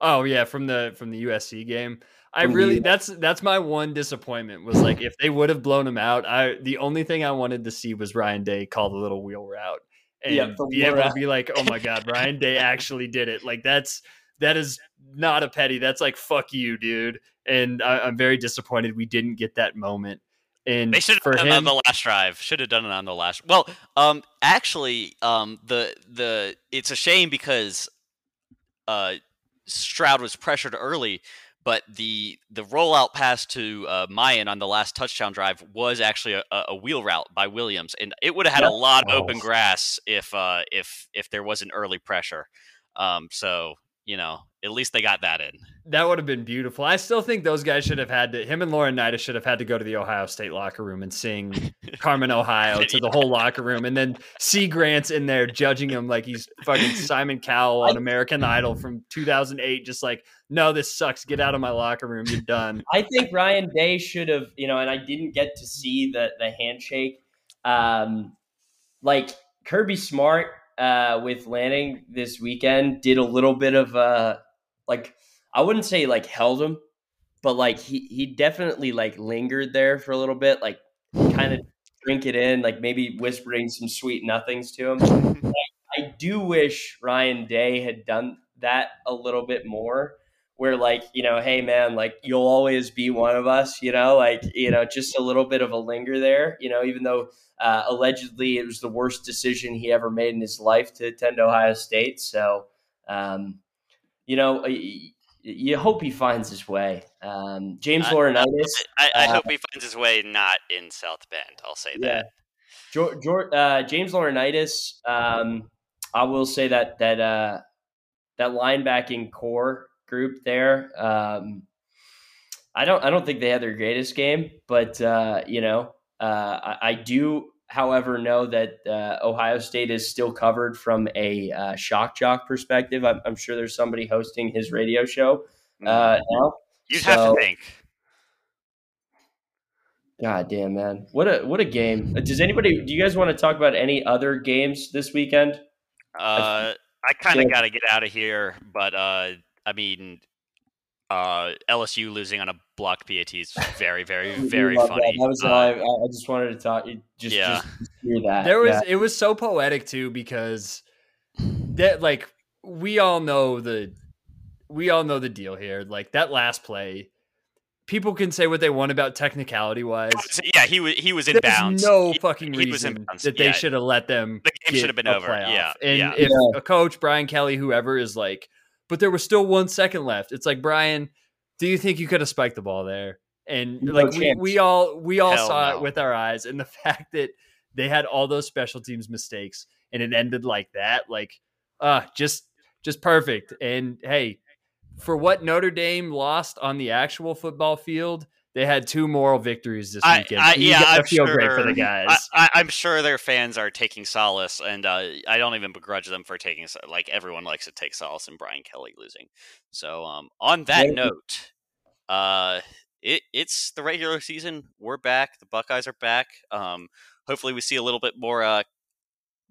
[SPEAKER 5] Oh yeah, from the from the USC game. I really that's that's my one disappointment was like if they would have blown him out, I the only thing I wanted to see was Ryan Day call the little wheel route and
[SPEAKER 6] Yeah,
[SPEAKER 5] be able to be like, oh my god, Ryan Day [LAUGHS] actually did it. Like that's that is not a petty. That's like fuck you, dude. And I, I'm very disappointed we didn't get that moment. And
[SPEAKER 4] They should have
[SPEAKER 5] for
[SPEAKER 4] done it on the last drive. Should have done it on the last. Well, um, actually, um, the the it's a shame because uh, Stroud was pressured early, but the the rollout pass to uh, Miyan on the last touchdown drive was actually a, a wheel route by Williams, and it would have had
[SPEAKER 6] Yeah.
[SPEAKER 4] a lot of open grass if uh, if if there wasn't early pressure. Um, so you know, at least they got that in.
[SPEAKER 5] that would have been beautiful. I still think those guys should have had to. Him and Laurinaitis should have had to go to the Ohio State locker room and sing [LAUGHS] Carmen, Ohio to the whole locker room, and then see Grant's in there judging him like he's fucking [LAUGHS] Simon Cowell on American Idol from 2008. Just like, no, this sucks. Get out of my locker room. You're done.
[SPEAKER 6] I think Ryan Day should have, you know, and I didn't get to see the the handshake. Um, like Kirby Smart uh, with Lanning this weekend did a little bit of uh, like I wouldn't say like held him, but like he he definitely like lingered there for a little bit, like kind of drink it in, like maybe whispering some sweet nothings to him. [LAUGHS] I do wish Ryan Day had done that a little bit more where like you know hey man like you'll always be one of us you know like you know just a little bit of a linger there you know even though uh, allegedly it was the worst decision he ever made in his life to attend ohio state so um, you know you hope he finds his way um, james
[SPEAKER 4] I-
[SPEAKER 6] laurinaitis
[SPEAKER 4] I, I
[SPEAKER 6] Uh,
[SPEAKER 4] hope he finds his way not in South Bend. I'll say
[SPEAKER 6] yeah.
[SPEAKER 4] that.
[SPEAKER 6] George, George, uh, James Laurinaitis, um, I will say that that uh, that linebacking core group there, um, I don't I don't think they had their greatest game, but uh, you know, uh, I, I, do, however, know that uh, Ohio State is still covered from a uh, shock jock perspective. I'm, I'm, sure there's somebody hosting his radio show uh, mm. now.
[SPEAKER 4] You'd so, have to think.
[SPEAKER 6] God damn, man! What a what a game! Does anybody? Do you guys want to talk about any other games this weekend?
[SPEAKER 4] Uh, I kind of got to get out of here, but uh, I mean, uh, LSU losing on a block PAT is [LAUGHS] very, very, very funny.
[SPEAKER 6] That, that was uh, I, I, just wanted to talk. Just, yeah. just hear that.
[SPEAKER 5] There was
[SPEAKER 6] yeah.
[SPEAKER 5] it was so poetic too because that like we all know the we all know the deal here. Like that last play, people can say what they want about technicality wise. [LAUGHS]
[SPEAKER 4] Yeah, he was he was in
[SPEAKER 5] There's
[SPEAKER 4] bounds.
[SPEAKER 5] No fucking he, reason he that they yeah. should have let them.
[SPEAKER 4] The game should have been over.
[SPEAKER 5] Playoff.
[SPEAKER 4] Yeah,
[SPEAKER 5] and
[SPEAKER 4] yeah.
[SPEAKER 5] if a coach Brian Kelly, whoever is like but there was still one second left. It's like Brian, do you think you could have spiked the ball there? And no like we, we, all we all Hell saw no. it with our eyes, and the [LAUGHS] fact that they had all those special teams mistakes and it ended like that, like uh just just perfect. And hey, for what Notre Dame lost on the actual football field, they had two moral victories this weekend.
[SPEAKER 4] I, I, yeah, I
[SPEAKER 5] feel
[SPEAKER 4] sure,
[SPEAKER 5] great for the guys.
[SPEAKER 4] I, am sure their fans are taking solace, and uh, I don't even begrudge them for taking like everyone likes to take solace in Brian Kelly losing. So, um, on that note, uh, it, it's the regular season. We're back. The Buckeyes are back. Um, hopefully, we see a little bit more uh,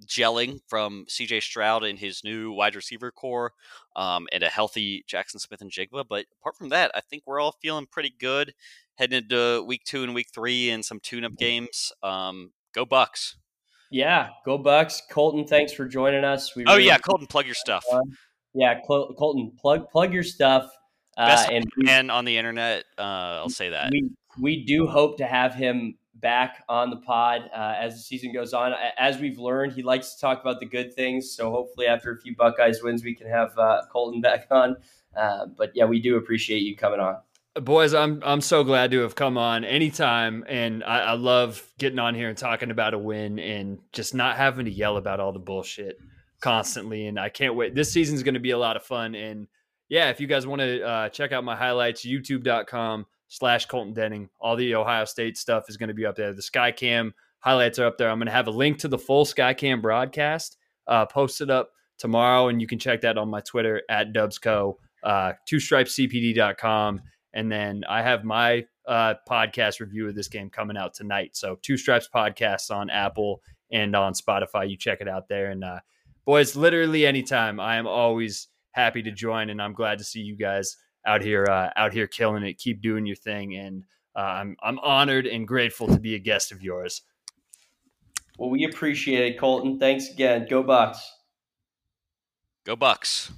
[SPEAKER 4] gelling from CJ Stroud and his new wide receiver corps, um, and a healthy Jaxon Smith-Njigba. But apart from that, I think we're all feeling pretty good heading into week two and week three and some tune-up mm-hmm. games. Um, go Bucks!
[SPEAKER 6] Yeah, go Bucks! Colton, thanks for joining us.
[SPEAKER 4] We oh really yeah, Colton, plug your stuff.
[SPEAKER 6] Yeah, Colton, plug plug your stuff.
[SPEAKER 4] Best uh, and man on the internet. Uh, I'll say that.
[SPEAKER 6] We we do hope to have him back on the pod uh, as the season goes on. As we've learned, he likes to talk about the good things. So hopefully, after a few Buckeyes wins, we can have uh, Colton back on. Uh, but yeah, we do appreciate you coming on.
[SPEAKER 5] Boys, I'm I'm so glad to have come on anytime, and I, I love getting on here and talking about a win and just not having to yell about all the bullshit constantly. And I can't wait. This season's going to be a lot of fun. And yeah, if you guys want to uh, check out my highlights, YouTube.com slash Colton Denning. All the Ohio State stuff is going to be up there. The Skycam highlights are up there. I'm going to have a link to the full Skycam broadcast uh, posted up tomorrow, and you can check that on my Twitter at Dubsco, uh, two. And then I have my uh, podcast review of this game coming out tonight. So two stripes podcasts on Apple and on Spotify. You check it out there. And uh, boys, literally anytime, I am always happy to join, and I'm glad to see you guys out here uh, out here killing it. Keep doing your thing, and uh, I'm I'm honored and grateful to be a guest of yours.
[SPEAKER 6] Well, we appreciate it, Colton. Thanks again. Go Bucks.
[SPEAKER 4] Go Bucks.